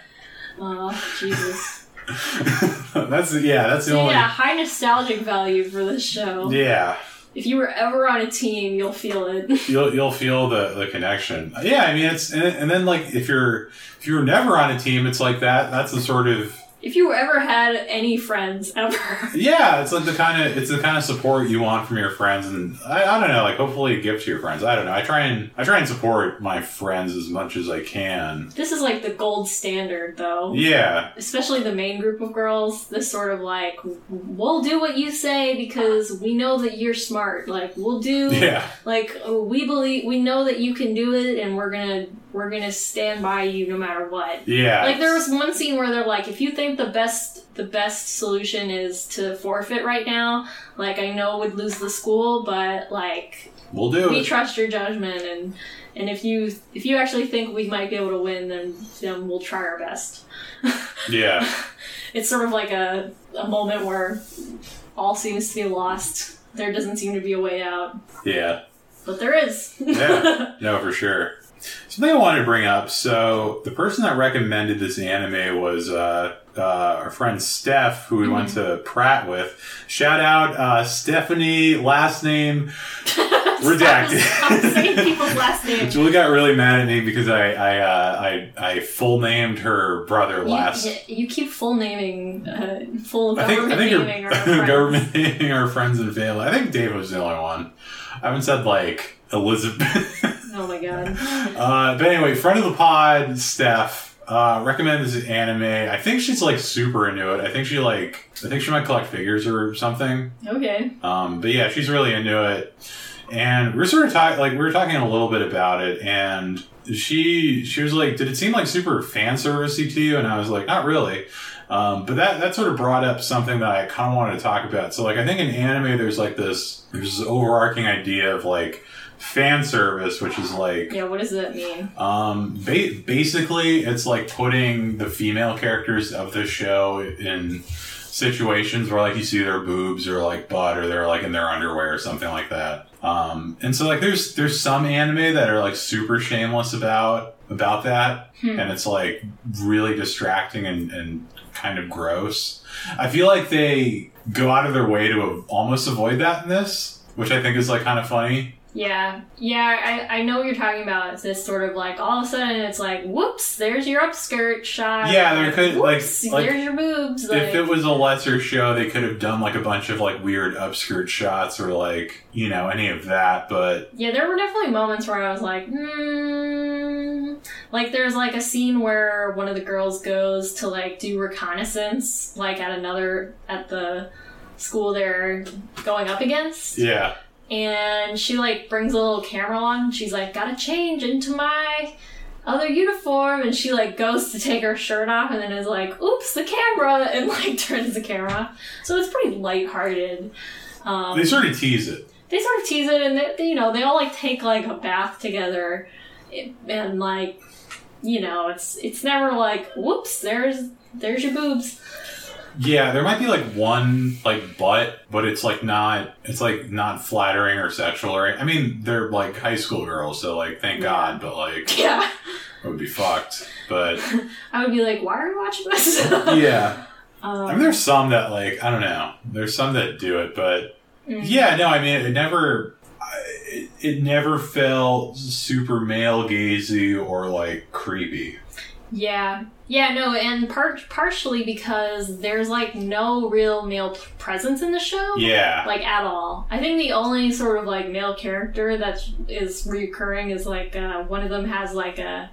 Oh, Jesus. that's yeah. That's the So only. yeah, high nostalgic value for this show. Yeah, If you were ever on a team, you'll feel it. you'll you'll feel the the connection. Yeah, I mean it's and, and then like if you're if you were never on a team, it's like that. That's the sort of if you ever had any friends ever. yeah. It's like the kind of it's the kind of support you want from your friends, and I, I don't know. Like hopefully give to your friends. I don't know. I try and I try and support my friends as much as I can. This is like the gold standard, though. Yeah, especially the main group of girls, this sort of like, we'll do what you say because we know that you're smart. Like, we'll do, yeah, like, we believe, we know that you can do it and we're gonna, we're gonna stand by you no matter what. yeah. Like, there was one scene where they're like, if you think the best, the best solution is to forfeit right now, like, I know we'd lose the school, but like, we'll do we it. trust your judgment and, and if you if you actually think we might be able to win, then then we'll try our best. Yeah, it's sort of like a, a moment where all seems to be lost. There doesn't seem to be a way out, yeah. but there is. Yeah. No, for sure. Something I wanted to bring up. So the person that recommended this anime was uh, uh, our friend Steph, who we went to Pratt with. Shout out uh, Stephanie, last name Redacted. Stop, stop saying people's last names. Julie got really mad at me because I I uh, I, I full named her brother last. You, you keep full naming, uh, full I think I think naming our government naming our friends and family. I think Dave was the only one. I haven't said like Elizabeth. Oh my god. uh, but anyway, friend of the pod, Steph. Uh, recommend this anime. I think she's like super into it. I think she like I think she might collect figures or something. Okay. Um, but yeah, she's really into it. And we're sort of talking, like, we were talking a little bit about it, and she she was like, "Did it seem like super fan servicey to you?" And I was like, "Not really." Um, but that that sort of brought up something that I kind of wanted to talk about. So, like, I think in anime, there's like this there's this overarching idea of like fan service, which is like Yeah, what does that mean? um, ba- basically, it's like putting the female characters of the show in situations where like you see their boobs or like butt or they're like in their underwear or something like that. Um, and so like there's there's some anime that are like super shameless about about that, Hmm. and it's like really distracting and, and kind of gross. I feel like they go out of their way to almost avoid that in this, which I think is like kind of funny. Yeah, yeah, I, I know what you're talking about. It's this sort of like all of a sudden it's like, whoops, there's your upskirt shot. Yeah, there could, like- like, there's your boobs. Like, if it was a lesser show, they could have done like a bunch of like weird upskirt shots or like you know any of that. But yeah, there were definitely moments where I was like, hmm. Like there's like a scene where one of the girls goes to like do reconnaissance, like at another at the school they're going up against. yeah, and she like brings a little camera on. She's like, "Gotta change into my other uniform," and she like goes to take her shirt off, and then is like, "Oops, the camera!" and like turns the camera. So it's pretty lighthearted. Um, they sort of tease it. they sort of tease it, and they, they- you know they all like take like a bath together, and like you know it's it's never like, "Whoops, there's there's your boobs." Yeah, there might be like one like butt, but it's like not it's like not flattering or sexual or I mean they're like high school girls, so like thank Yeah. God, but like Yeah, I would be fucked. But I would be like, "Why are we watching this?" yeah, um, I mean there's some that like I don't know, there's some that do it, but mm. Yeah, no, I mean, it never, it, it never felt super male gazy or like creepy. Yeah. Yeah, no, and part partially because there's like no real male p- presence in the show. Yeah, Like at all. I think the only sort of like male character that is recurring is like uh, one of them has like a,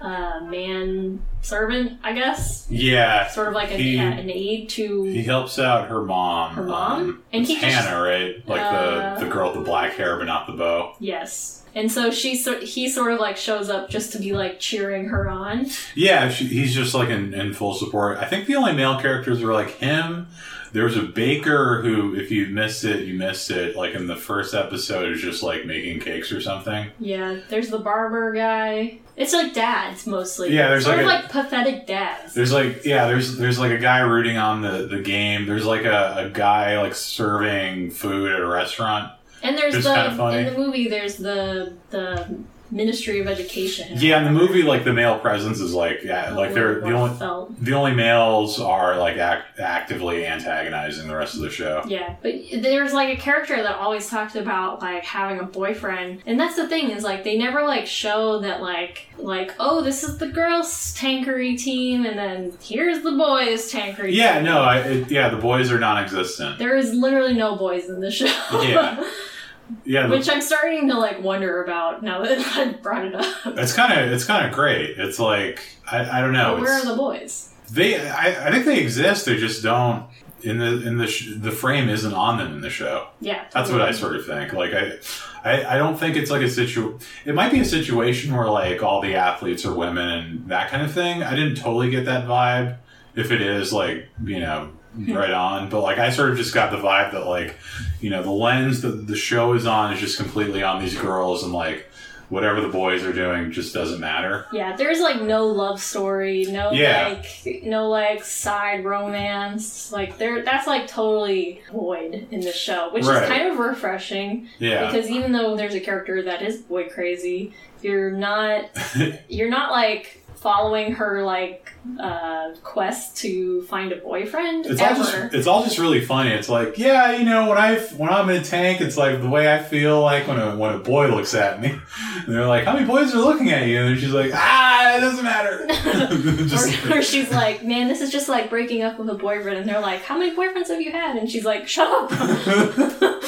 a man servant, I guess. yeah. Sort of like an, He- an aid to. He helps out her mom. Her mom? um, And he just- Hana, right? Like Uh, the the girl with the black hair, but not the bow. yes. And so she so- he sort of like shows up just to be like cheering her on. Yeah, she, he's just like in, in full support. I think the only male characters are like him. There was a baker who, if you missed it, you missed it. Like in the first episode, is just like making cakes or something. Yeah, there's the barber guy. It's like dads mostly. Yeah, there's sort like of a- like pathetic dads. There's like yeah, there's there's like a guy rooting on the, the game. There's like a, a guy like serving food at a restaurant. And there's It's the kinda funny. in the movie. There's the the Ministry of Education. Yeah, in the movie, like the male presence is like yeah, Uh, like they're the only felt. the only males are like act, actively antagonizing the rest of the show. Yeah, but there's like a character that always talked about like having a boyfriend, and that's the thing is like they never like show that like like oh this is the girls tankery team, and then here's the boys tankery. Yeah, team. no, I, it, yeah, the boys are non-existent. There is literally no boys in the show. Yeah. Yeah, the- Which I'm starting to like wonder about now that I brought it up. it's kind of it's kind of great. It's like I, I don't know. Where are the boys? They, I, I think they exist. They just don't in the in the sh- the frame isn't on them in the show. Yeah, That's what I sort of think. Like I, I, I don't think it's like a situ. It might be a situation where like all the athletes are women and that kind of thing. I didn't totally get that vibe. If it is like you know right on, but like I sort of just got the vibe that like you know the lens that the show is on is just completely on these girls and like whatever the boys are doing just doesn't matter. Yeah, there's like no love story, no Yeah. like no like side romance. Like there that's like totally void in the show, which Right. is kind of refreshing Yeah. because even though there's a character that is boy crazy, you're not you're not like following her like uh, quest to find a boyfriend It's all just it's all just really funny. It's like, yeah, you know, when I when I'm in a tank, it's like the way I feel like when a when a boy looks at me. And they're like, how many boys are looking at you? And she's like, ah, it doesn't matter. Just- or, or she's like, man, this is just like breaking up with a boyfriend, and they're like, how many boyfriends have you had? And she's like, shut up.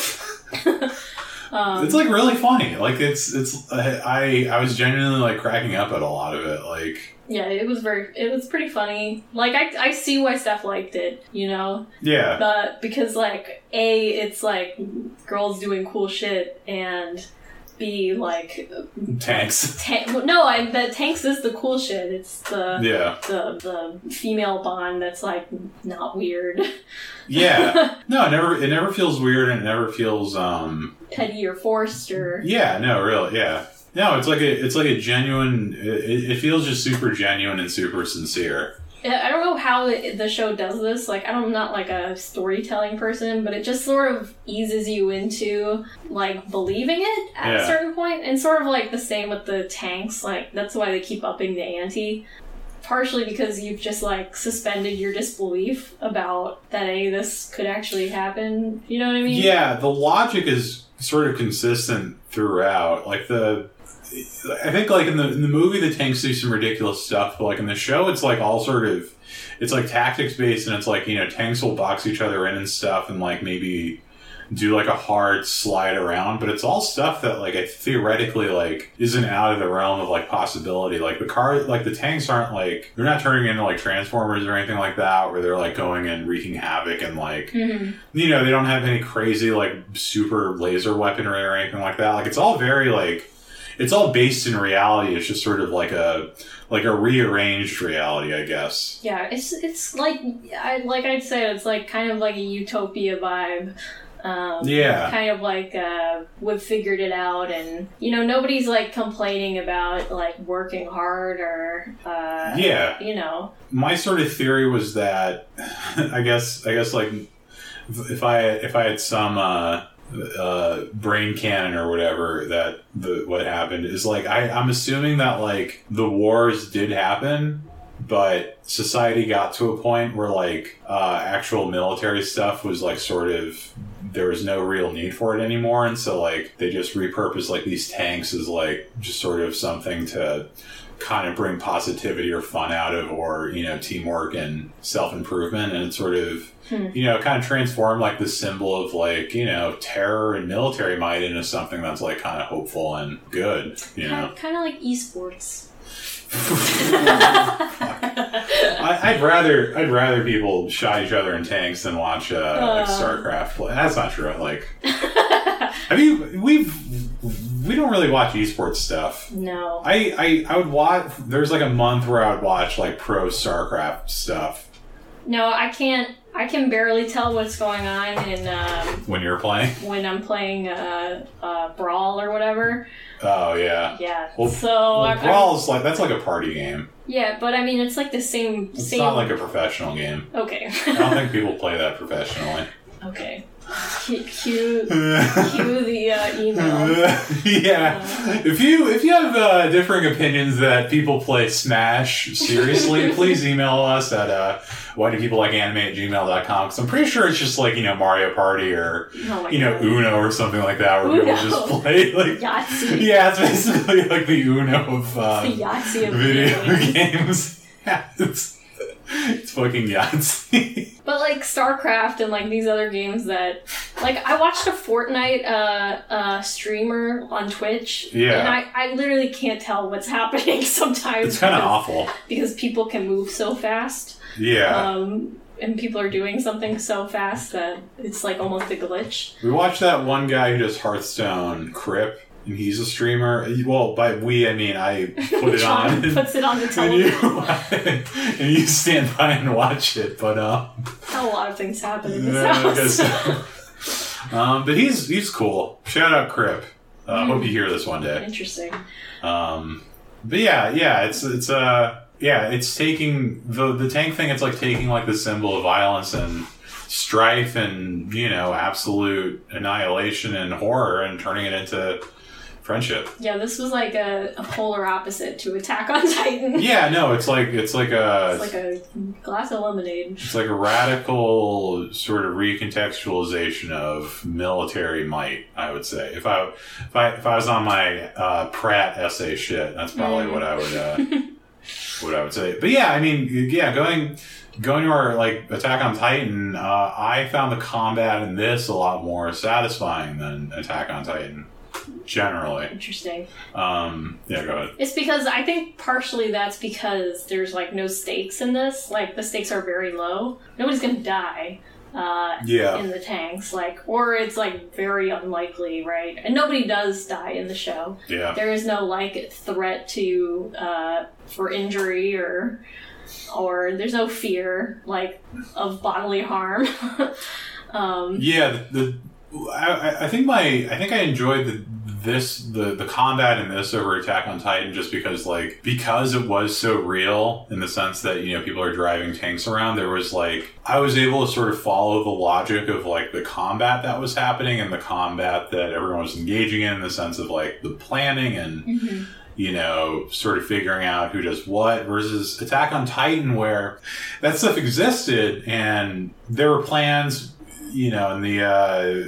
Um, it's like really funny. Like it's it's I I was genuinely like cracking up at a lot of it. Like yeah, it was very, it was pretty funny. Like I, I see why Steph liked it, you know, yeah, but because like a, it's like girls doing cool shit, and b, like tanks. ta- no, I, the tanks is the cool shit. It's the Yeah, the the female bond that's like not weird, yeah. No, it never it never feels weird and it never feels um petty or forced or Yeah, no, really, yeah. No, it's like a it's like a genuine. It, it feels just super genuine and super sincere. I don't know how the show does this. Like, I'm not like a storytelling person, but it just sort of eases you into like believing it at Yeah. a certain point. point, and sort of like the same with the tanks. Like, that's why they keep upping the ante. Partially because you've just like suspended your disbelief about that a this could actually happen. You know what I mean? Yeah, the logic is sort of consistent throughout. Like the, I think like in the in the movie, the tanks do some ridiculous stuff, but like in the show, it's like all sort of, it's like tactics based, and it's like you know tanks will box each other in and stuff, and like maybe do like a hard slide around, but it's all stuff that like I theoretically like isn't out of the realm of like possibility. Like the car, like the tanks aren't like they're not turning into like transformers or anything like that, where they're like going and wreaking havoc and like Mhm. you know they don't have any crazy like super laser weaponry or anything like that like it's all very like it's all based in reality it's just sort of like a like a rearranged reality i guess Yeah, it's it's like I like I'd say it's like kind of like a utopia vibe. Um, Yeah. Kind of like uh, we've figured it out, and you know nobody's like complaining about like working hard or uh, yeah you know my sort of theory was that i guess i guess like if if i if i had some uh uh brain canon or whatever that the what happened is like i i'm assuming that like the wars did happen but society got to a point where like uh actual military stuff was like sort of there was no real need for it anymore. And so like they just repurposed like these tanks as like just sort of something to kind of bring positivity or fun out of or you know teamwork and self-improvement and sort of Hmm. you know kind of transform like the symbol of like you know terror and military might into something that's like kind of hopeful and good you know kind, kind of like esports. I, I'd rather I'd rather people shot each other in tanks than watch uh, like Uh. StarCraft play. That's not true. Like, I mean, we've we don't really watch esports stuff. no, I, I I would watch. There's like a month where I would watch like pro StarCraft stuff no, I can't. I can barely tell what's going on in um, when you're playing. when I'm playing uh, uh, Brawl or whatever. Oh yeah. Yeah. Well, so Well, I'm- I'm- like that's like a party game. yeah, but I mean it's like the same It's same. not like a professional game. okay. I don't think people play that professionally. okay. Cue, cue, cue the uh, email. yeah. If you if you have uh, differing opinions that people play Smash seriously, please email us at uh, why do people like anime at gmail.com because I'm pretty sure it's just like, you know, Mario Party or Oh you know, God. Uno or something like that where people just play like Yahtzee. Yeah, it's basically like the Uno of uh, Yahtzee of video games. games. Yeah, it's, fucking Yahtzee. But like StarCraft and like these other games that, like I watched a Fortnite uh, uh, streamer on Twitch. Yeah. And I, I literally can't tell what's happening sometimes. It's kind of awful. Because people can move so fast. Yeah. Um, and people are doing something so fast that it's like almost a glitch. We watched that one guy who does Hearthstone, Kripp, and he's a streamer. Well, by we, I mean I put it on. And, puts it on the and you, and you stand by and watch it, but um, a lot of things happen in this house. um, but he's he's cool. Shout out Kripp. Uh, Hope you hear this one day. Interesting. Um, but yeah, yeah, it's it's uh yeah, it's taking the the tank thing. It's like taking like the symbol of violence and strife and you know absolute annihilation and horror and turning it into friendship. Yeah, this was like a, a polar opposite to Attack on Titan. Yeah, no, it's like it's like a It's like a glass of lemonade. it's like a radical sort of recontextualization of military might. I would say if I if I if I was on my uh, Pratt essay shit, that's probably Mm. what I would uh, what I would say. But yeah, I mean, yeah, going going to our like Attack on Titan, uh, I found the combat in this a lot more satisfying than Attack on Titan. Generally, Interesting. um, yeah, go ahead. It's because I think partially that's because there's like no stakes in this. Like the stakes are very low. Nobody's gonna die. Uh, Yeah, in the tanks, like, or it's like very unlikely, right? And nobody does die in the show. yeah. There is no like threat to uh, for injury or or there's no fear like of bodily harm. um, Yeah, the, the I, I- I think my I think I enjoyed the this the the combat in this over Attack on Titan just because like because it was so real in the sense that you know people are driving tanks around there was like I was able to sort of follow the logic of like the combat that was happening and the combat that everyone was engaging in in the sense of like the planning and mhm. you know, sort of figuring out who does what versus Attack on Titan, where that stuff existed and there were plans, you know, in the uh,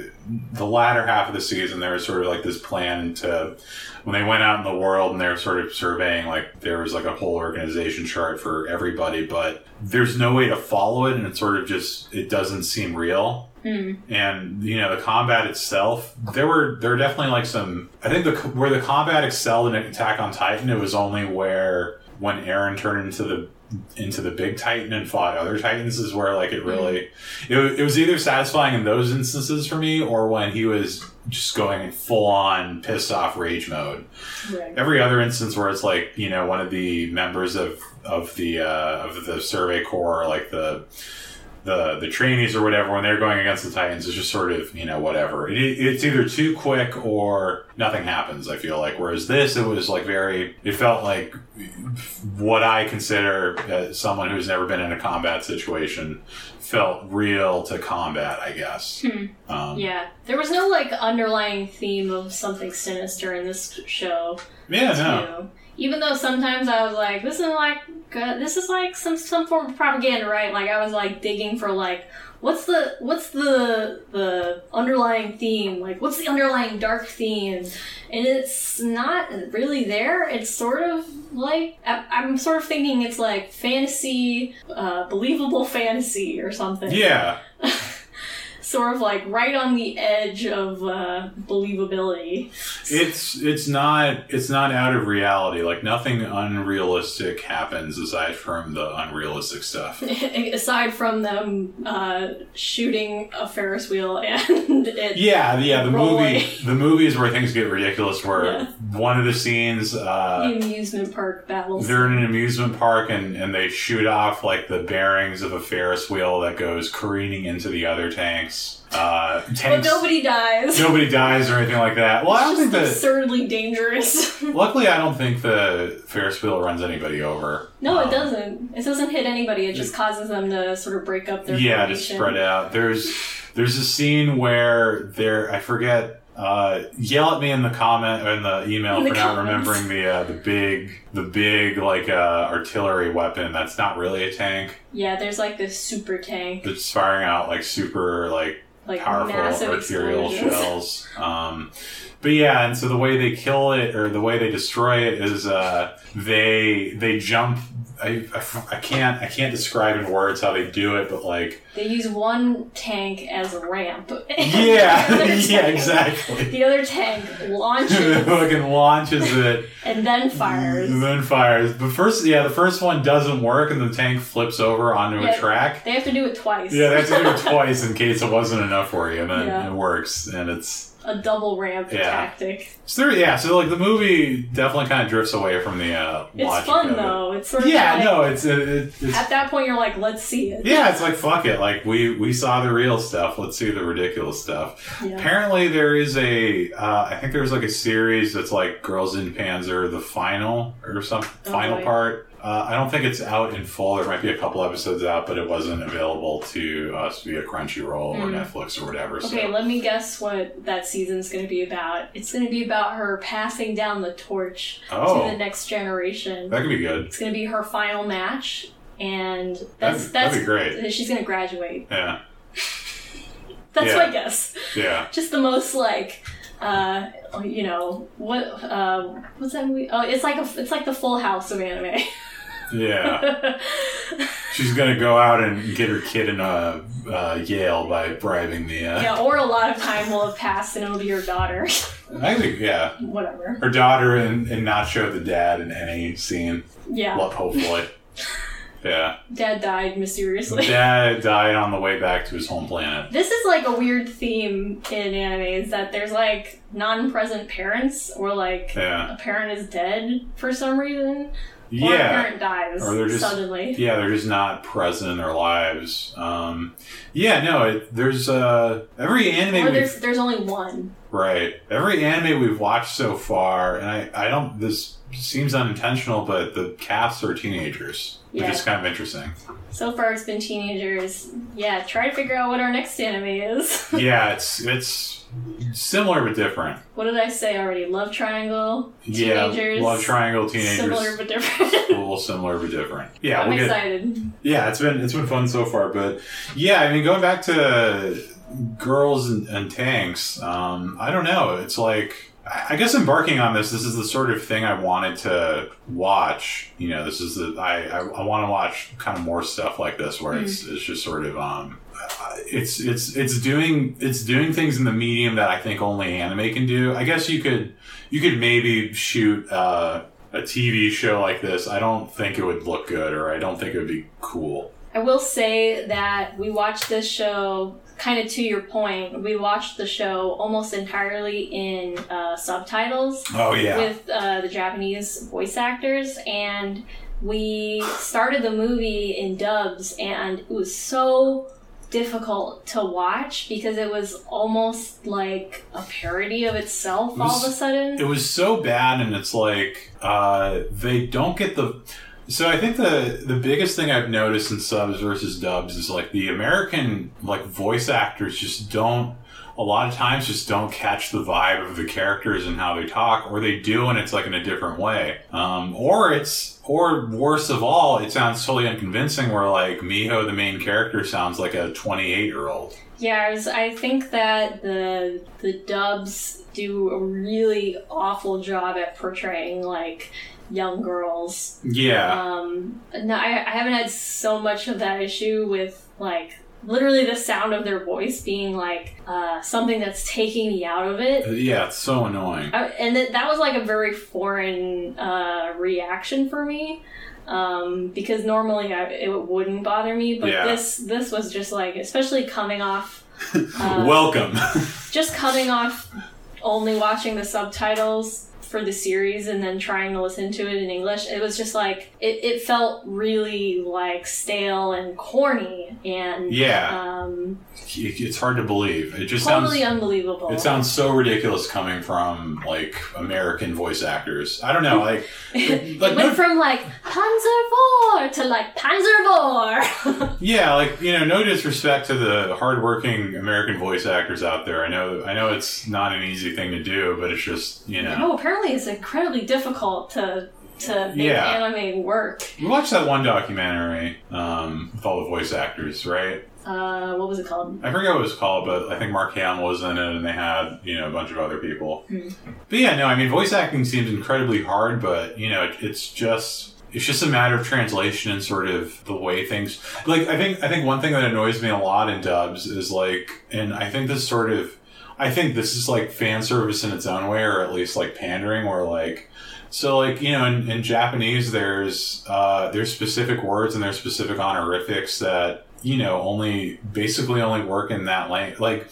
the latter half of the season, there was sort of like this plan to when they went out in the world and they were sort of surveying, like there was like a whole organization chart for everybody, but there's no way to follow it, and it sort of just it doesn't seem real Mm. and you know the combat itself there were there were definitely like some i think the where the combat excelled in attack on titan it was only where when Eren turned into the into the big titan and fought other titans is where like it really it, it was either satisfying in those instances for me or when he was just going full on pissed off rage mode Right. every other instance where it's like you know one of the members of of the uh, of the survey corps like the the the trainees or whatever when they're going against the titans is just sort of you know whatever it, it's either too quick or nothing happens i feel like whereas this it was like very it felt like what i consider as someone who's never been in a combat situation felt real to combat i guess Hmm. um, Yeah, there was no like underlying theme of something sinister in this show. yeah no. Even though sometimes I was like, this is like this is like some some form of propaganda, right? Like I was like digging for like what's the what's the the underlying theme? Like what's the underlying dark theme? And it's not really there. It's sort of like I, I'm sort of thinking it's like fantasy, uh, believable fantasy or something yeah sort of like right on the edge of uh, believability. It's it's not it's not out of reality. Like nothing unrealistic happens aside from the unrealistic stuff. Aside from them uh, shooting a Ferris wheel and it, Yeah, yeah. The Rolling. movie the movies where things get ridiculous. Where Yeah. one of the scenes uh, the amusement park battles. they're in an amusement park and and they shoot off like the bearings of a Ferris wheel that goes careening into the other tanks. Uh, but nobody dies. Nobody dies or anything like that. Well, I don't it's think that. absurdly dangerous. Luckily, I don't think the Ferris wheel runs anybody over. no, Um, it doesn't. It doesn't hit anybody. It just causes them to sort of break up their yeah to spread out there's there's a scene where there i forget uh, yell at me in the comment or in the email In the for not comments. remembering the uh, the big the big like uh, artillery weapon that's not really a tank Yeah, there's like this super tank, that's firing out like super like like powerful arterial shells. Um, but yeah, and so the way they kill it or the way they destroy it is uh, they they jump. I, I, I can't I can't describe in words how they do it, but like They use one tank as a ramp. yeah yeah exactly. The other tank launches fucking launches it and then fires. and then fires. But first, yeah, the first one doesn't work, and the tank flips over onto Yeah. a track. They have to do it twice. Yeah, they have to do it twice in case it wasn't enough for you, and then Yeah. it works, and it's A double ramp Yeah. tactic. So there, yeah, so like the movie definitely kind of drifts away from the uh, It's logic fun of it. though. It's sort of Yeah, like, no, it's it, it, it's At that point, you're like, let's see it. yeah, it's like fuck it, like we we saw the real stuff. Let's see the ridiculous stuff. Yeah. Apparently, there is a uh, I think there's like a series that's like Girls in Panzer, the final or some Oh, final boy. part. Uh, I don't think it's out in full. There might be a couple episodes out, but it wasn't available to us via Crunchyroll or Mm. Netflix or whatever. Okay, so. let me guess what that season's going to be about. It's going to be about her passing down the torch Oh. to the next generation. That could be good. It's going to be her final match, and that's That'd- that's that'd be great. She's going to graduate. Yeah. That's Yeah. my guess. Yeah. Just the most like, uh, you know, what uh, what's that movie? Oh, it's like a it's like the Full House of anime. Yeah. She's gonna go out and get her kid in a uh, Yale by bribing the. Uh, yeah, or a lot of time will have passed and it'll be your daughter. I think yeah, Whatever. her daughter and, and not show the dad in any scene. Yeah, Well, hopefully. Yeah. dad died mysteriously. Dad died on the way back to his home planet. This is like a weird theme in anime is that there's like non-present parents or like Yeah. a parent is dead for some reason or a Yeah. parent dies Or they're just- suddenly. Yeah, they're just not present in their lives. Um, yeah, no, it, there's uh, every anime Or there's there's only one. Right. Every anime we've watched so far, and I, I don't, this seems unintentional, but the casts are teenagers, which is kind of interesting. So far it's been teenagers. Yeah, try to figure out what our next anime is. yeah, it's, it's similar but different. what did I say already? Love triangle, Yeah, love triangle teenagers. Similar but different. a little similar but different. Yeah, I'm we'll get, excited. yeah, it's been it's been fun so far, but yeah, I mean, going back to girls and, and tanks, um, I don't know. It's like I guess embarking on this, this is the sort of thing I wanted to watch. You know, this is the I I, I want to watch kind of more stuff like this where it's it's just sort of um. It's it's it's doing it's doing things in the medium that I think only anime can do. I guess you could you could maybe shoot uh, a TV show like this. I don't think it would look good, or I don't think it would be cool. I will say that we watched this show, kind of to your point, we watched the show almost entirely in uh, subtitles Oh yeah, with uh, the Japanese voice actors, and we started the movie in dubs, and it was so difficult to watch because it was almost like a parody of itself It all of a sudden. it was so bad, and it's like uh, they don't get the. So I think the the biggest thing I've noticed in subs versus dubs is like the American like voice actors just don't. A lot of times, just don't catch the vibe of the characters and how they talk, or they do, and it's like in a different way. Um, or it's, or worse of all, it sounds totally unconvincing. Where like Miho, the main character, sounds like a twenty eight year old. Yeah, I, I think that the the dubs do a really awful job at portraying like young girls. Yeah, Um, no, I, I haven't had so much of that issue with like literally the sound of their voice being like uh, something that's taking me out of it. yeah, it's so annoying. I, and that that was like a very foreign uh, reaction for me. Um, because normally I, it wouldn't bother me, but Yeah. this this was just like, especially coming off uh, Welcome. just coming off only watching the subtitles for the series and then trying to listen to it in English, it was just like it, it felt really like stale and corny and Yeah. um, it's hard to believe. It just totally sounds. unbelievable. It sounds so ridiculous coming from like American voice actors. I don't know, like it like, went no- from like Panzer IV to like Panzer IV. yeah, like you know, no disrespect to the hardworking American voice actors out there. I know, I know it's not an easy thing to do, but it's just you know. no, apparently it's incredibly difficult to to make Yeah. anime work. We watched that one documentary um, with all the voice actors, right? Uh, what was it called? I forget what it was called, but I think Mark Hamill was in it, and they had you know a bunch of other people. Hmm. But yeah, no, I mean, voice acting seems incredibly hard, but you know, it, it's just it's just a matter of translation and sort of the way things. Like, I think I think one thing that annoys me a lot in dubs is like, and I think this sort of, I think this is like fan service in its own way, or at least like pandering, or like. So, like you know, in, in Japanese, there's uh, there's specific words and there's specific honorifics that you know only basically only work in that language. Like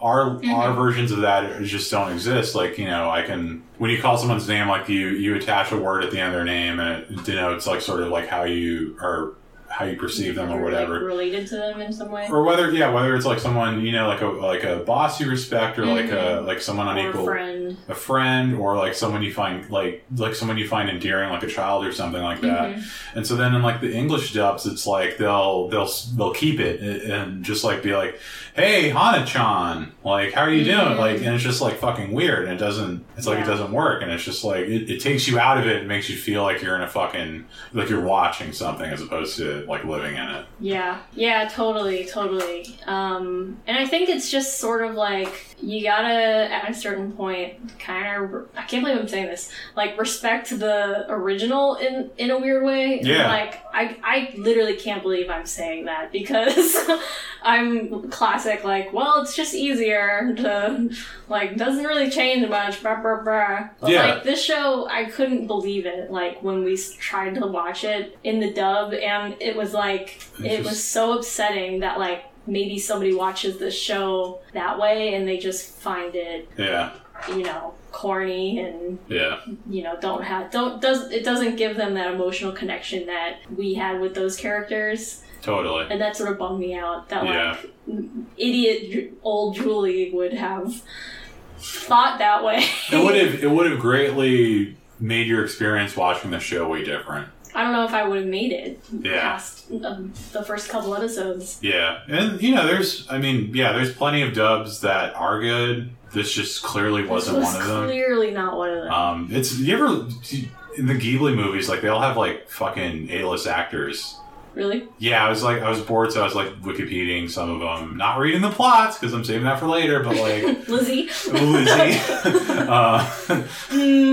our our versions of that just don't exist. Like you know, I can when you call someone's name, like you you attach a word at the end of their name, and it denotes like sort of like how you are how you perceive them or whatever. Related to them in some way. or whether yeah whether it's like someone you know like a like a boss you respect or like a like someone on or a friend. a friend or like someone you find like like someone you find endearing like a child or something like that Mhm. and so then in like the english dubs it's like they'll they'll they'll keep it and just like be like hey hana-chan like how are you doing Mhm. like and it's just like fucking weird and it doesn't it's like it doesn't work and it's just like it, it takes you out of it and makes you feel like you're in a fucking like you're watching something as opposed to like living in it Yeah, yeah, totally, totally. Um, and I think it's just sort of like you gotta, at a certain point, kind of. I can't believe I'm saying this. Like respect the original in in a weird way. Yeah. Like I I literally can't believe I'm saying that because I'm classic. Like, well, it's just easier to like doesn't really change much. Blah blah blah. But Yeah. like this show, I couldn't believe it. Like when we tried to watch it in the dub, and it was like it was so upsetting that like maybe somebody watches this show that way and they just find it yeah you know corny and yeah you know don't have don't does it doesn't give them that emotional connection that we had with those characters totally and that sort of bummed me out that Yeah. like idiot old Julie would have thought that way it would have it would have greatly made your experience watching the show way different. I don't know if I would have made it Yeah. past um, the first couple episodes Yeah, and you know, there's I mean, yeah, there's plenty of dubs that are good. This just clearly wasn't was one of them. clearly not one of them Um, it's you ever in the Ghibli movies like they all have like fucking A-list actors. Really Yeah, I was like I was bored, so I was like Wikipediaing some of them, not reading the plots because I'm saving that for later. But like Lizzie Lizzie, uh,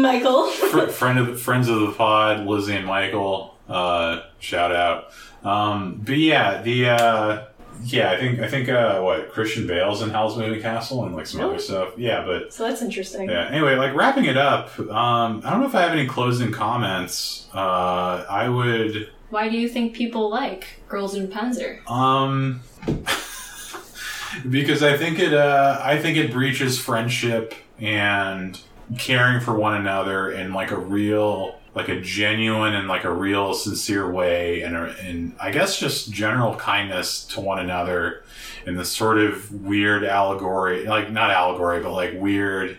Michael fr- friend of the, friends of the pod, Lizzie and Michael. Uh, shout out. Um, but yeah, the uh, yeah, I think I think uh, what Christian Bale's in Howl's Moving Castle and like some other stuff. Yeah, but So that's interesting. yeah. Anyway, like wrapping it up. Um, I don't know if I have any closing comments. Uh, I would. Why do you think people like Girls und Panzer? Um, because I think it. Uh, I think it breaches friendship and caring for one another in like a real, like a genuine and like a real sincere way, and and I guess just general kindness to one another, in this sort of weird allegory, like not allegory, but like weird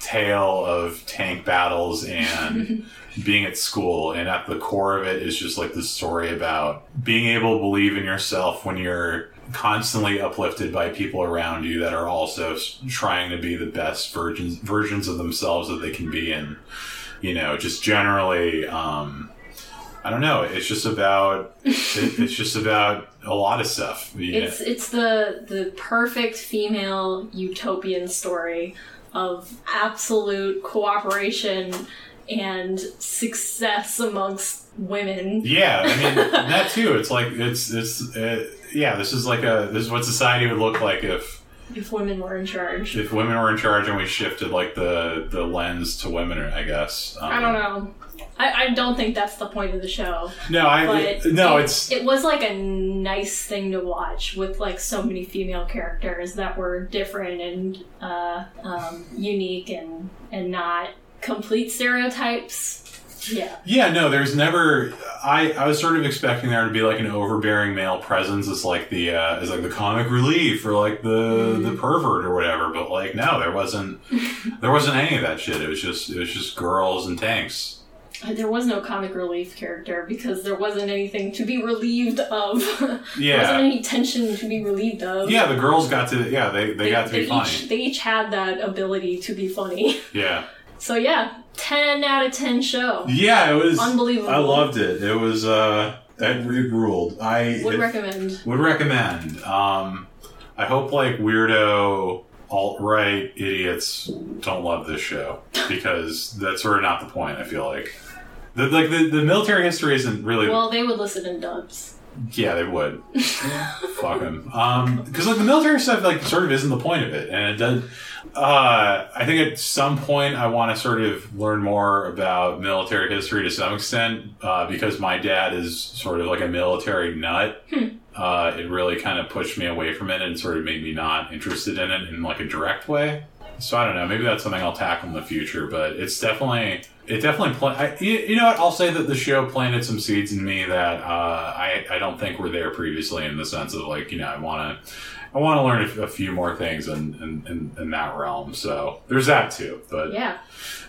tale of tank battles and being at school and at the core of it is just like the story about being able to believe in yourself when you're constantly uplifted by people around you that are also trying to be the best versions versions of themselves that they can be and you know just generally um I don't know. It's just about it, it's just about a lot of stuff. know. It's it's the the perfect female utopian story of absolute cooperation and success amongst women. Yeah, I mean that too. It's like it's it's uh, yeah. This is like a this is what society would look like if If women were in charge. if women were in charge and we shifted like the the lens to women. I guess. Um, I don't know. I, I don't think that's the point of the show. No, I But no. it, It's it was like a nice thing to watch with like so many female characters that were different and uh, um, unique and and not complete stereotypes. Yeah. yeah. No, there's never. I I was sort of expecting there to be like an overbearing male presence as like the uh, as like the comic relief or like the Mm. the pervert or whatever. But like no, there wasn't there wasn't any of that shit. It was just it was just girls and tanks. There was no comic relief character because there wasn't anything to be relieved of. yeah. there Yeah. wasn't any tension to be relieved of. Yeah, the girls got to yeah they, they, got to be funny. They each had that ability to be funny. Yeah. So yeah, ten out of ten show. Yeah, it was Unbelievable. I loved it. It was uh it ruled. I Would it- recommend. would recommend. Um I hope like weirdo alt right idiots don't love this show because that's sort of not the point, I feel like. The, like the, the military history isn't really Well, they would listen in dubs. Yeah they would fuck them um because like the military stuff like sort of isn't the point of it and it does uh i think at some point i want to sort of learn more about military history to some extent uh because my dad is sort of like a military nut uh it really kind of pushed me away from it and sort of made me not interested in it in like a direct way So I don't know. Maybe that's something I'll tackle in the future. But it's definitely it definitely pla- I, you, you know what? I'll say that the show planted some seeds in me that uh, I I don't think were there previously in the sense of like you know I want to. I want to learn a, a few more things in, in, in, in that realm, so there's that too. But Yeah.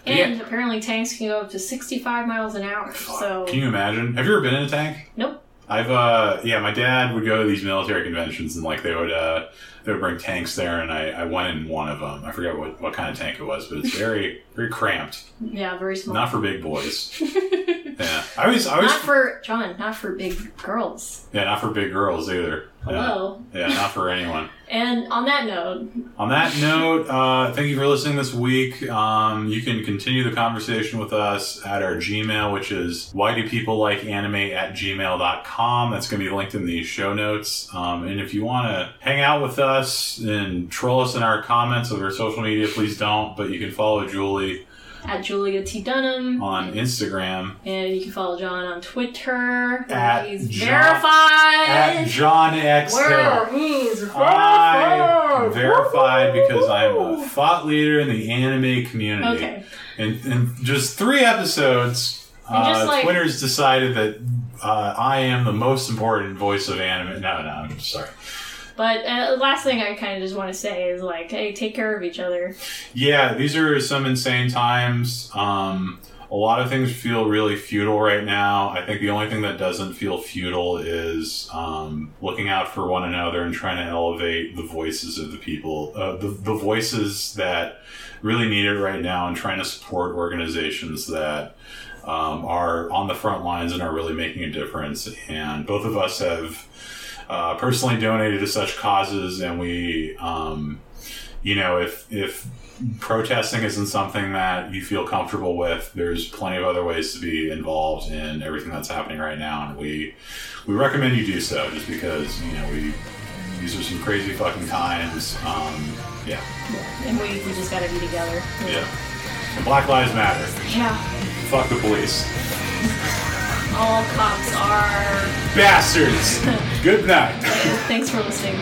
Yeah. And apparently tanks can go up to 65 miles an hour. So Can you imagine? Have you ever been in a tank? Nope. I've uh yeah, my dad would go to these military conventions and like they would uh they would bring tanks there and I, I went in one of them. I forget what, what kind of tank it was, but it's very very cramped. yeah, very small. Not for big boys. yeah. I always I always Not for John, not for big girls. Yeah, not for big girls either. Yeah. Hello. Yeah, not for anyone. And on that note, On that note, uh, thank you for listening this week. Um, you can continue the conversation with us at our Gmail, which is why do people like anime at gmail.com. That's going to be linked in the show notes. Um, and if you want to hang out with us and troll us in our comments of our social media, please don't. But you can follow Julie at Julia T. Dunham. on Instagram And you can follow John on Twitter. At he's John- verified. at John X where he's I verified. verified because I'm a thought leader in the anime community. Okay. In, in just three episodes, And uh, like- Twitter's decided that uh, I am the most important voice of anime. No, no, I'm sorry. But uh, last thing I kind of just want to say is like, hey, take care of each other. Yeah, these are some insane times. Um, a lot of things feel really futile right now. I think the only thing that doesn't feel futile is um, looking out for one another and trying to elevate the voices of the people, uh, the, the voices that really need it right now, and trying to support organizations that um, are on the front lines and are really making a difference. And both of us have uh, personally donated to such causes, and we. Um, you know, if if protesting isn't something that you feel comfortable with, there's plenty of other ways to be involved in everything that's happening right now, and we we recommend you do so, just because you know we these are some crazy fucking times. Um, yeah, And we, we just gotta be together. yeah. And Black Lives Matter. Yeah. Fuck the police. All cops are. Bastards. Good night. Thanks for listening.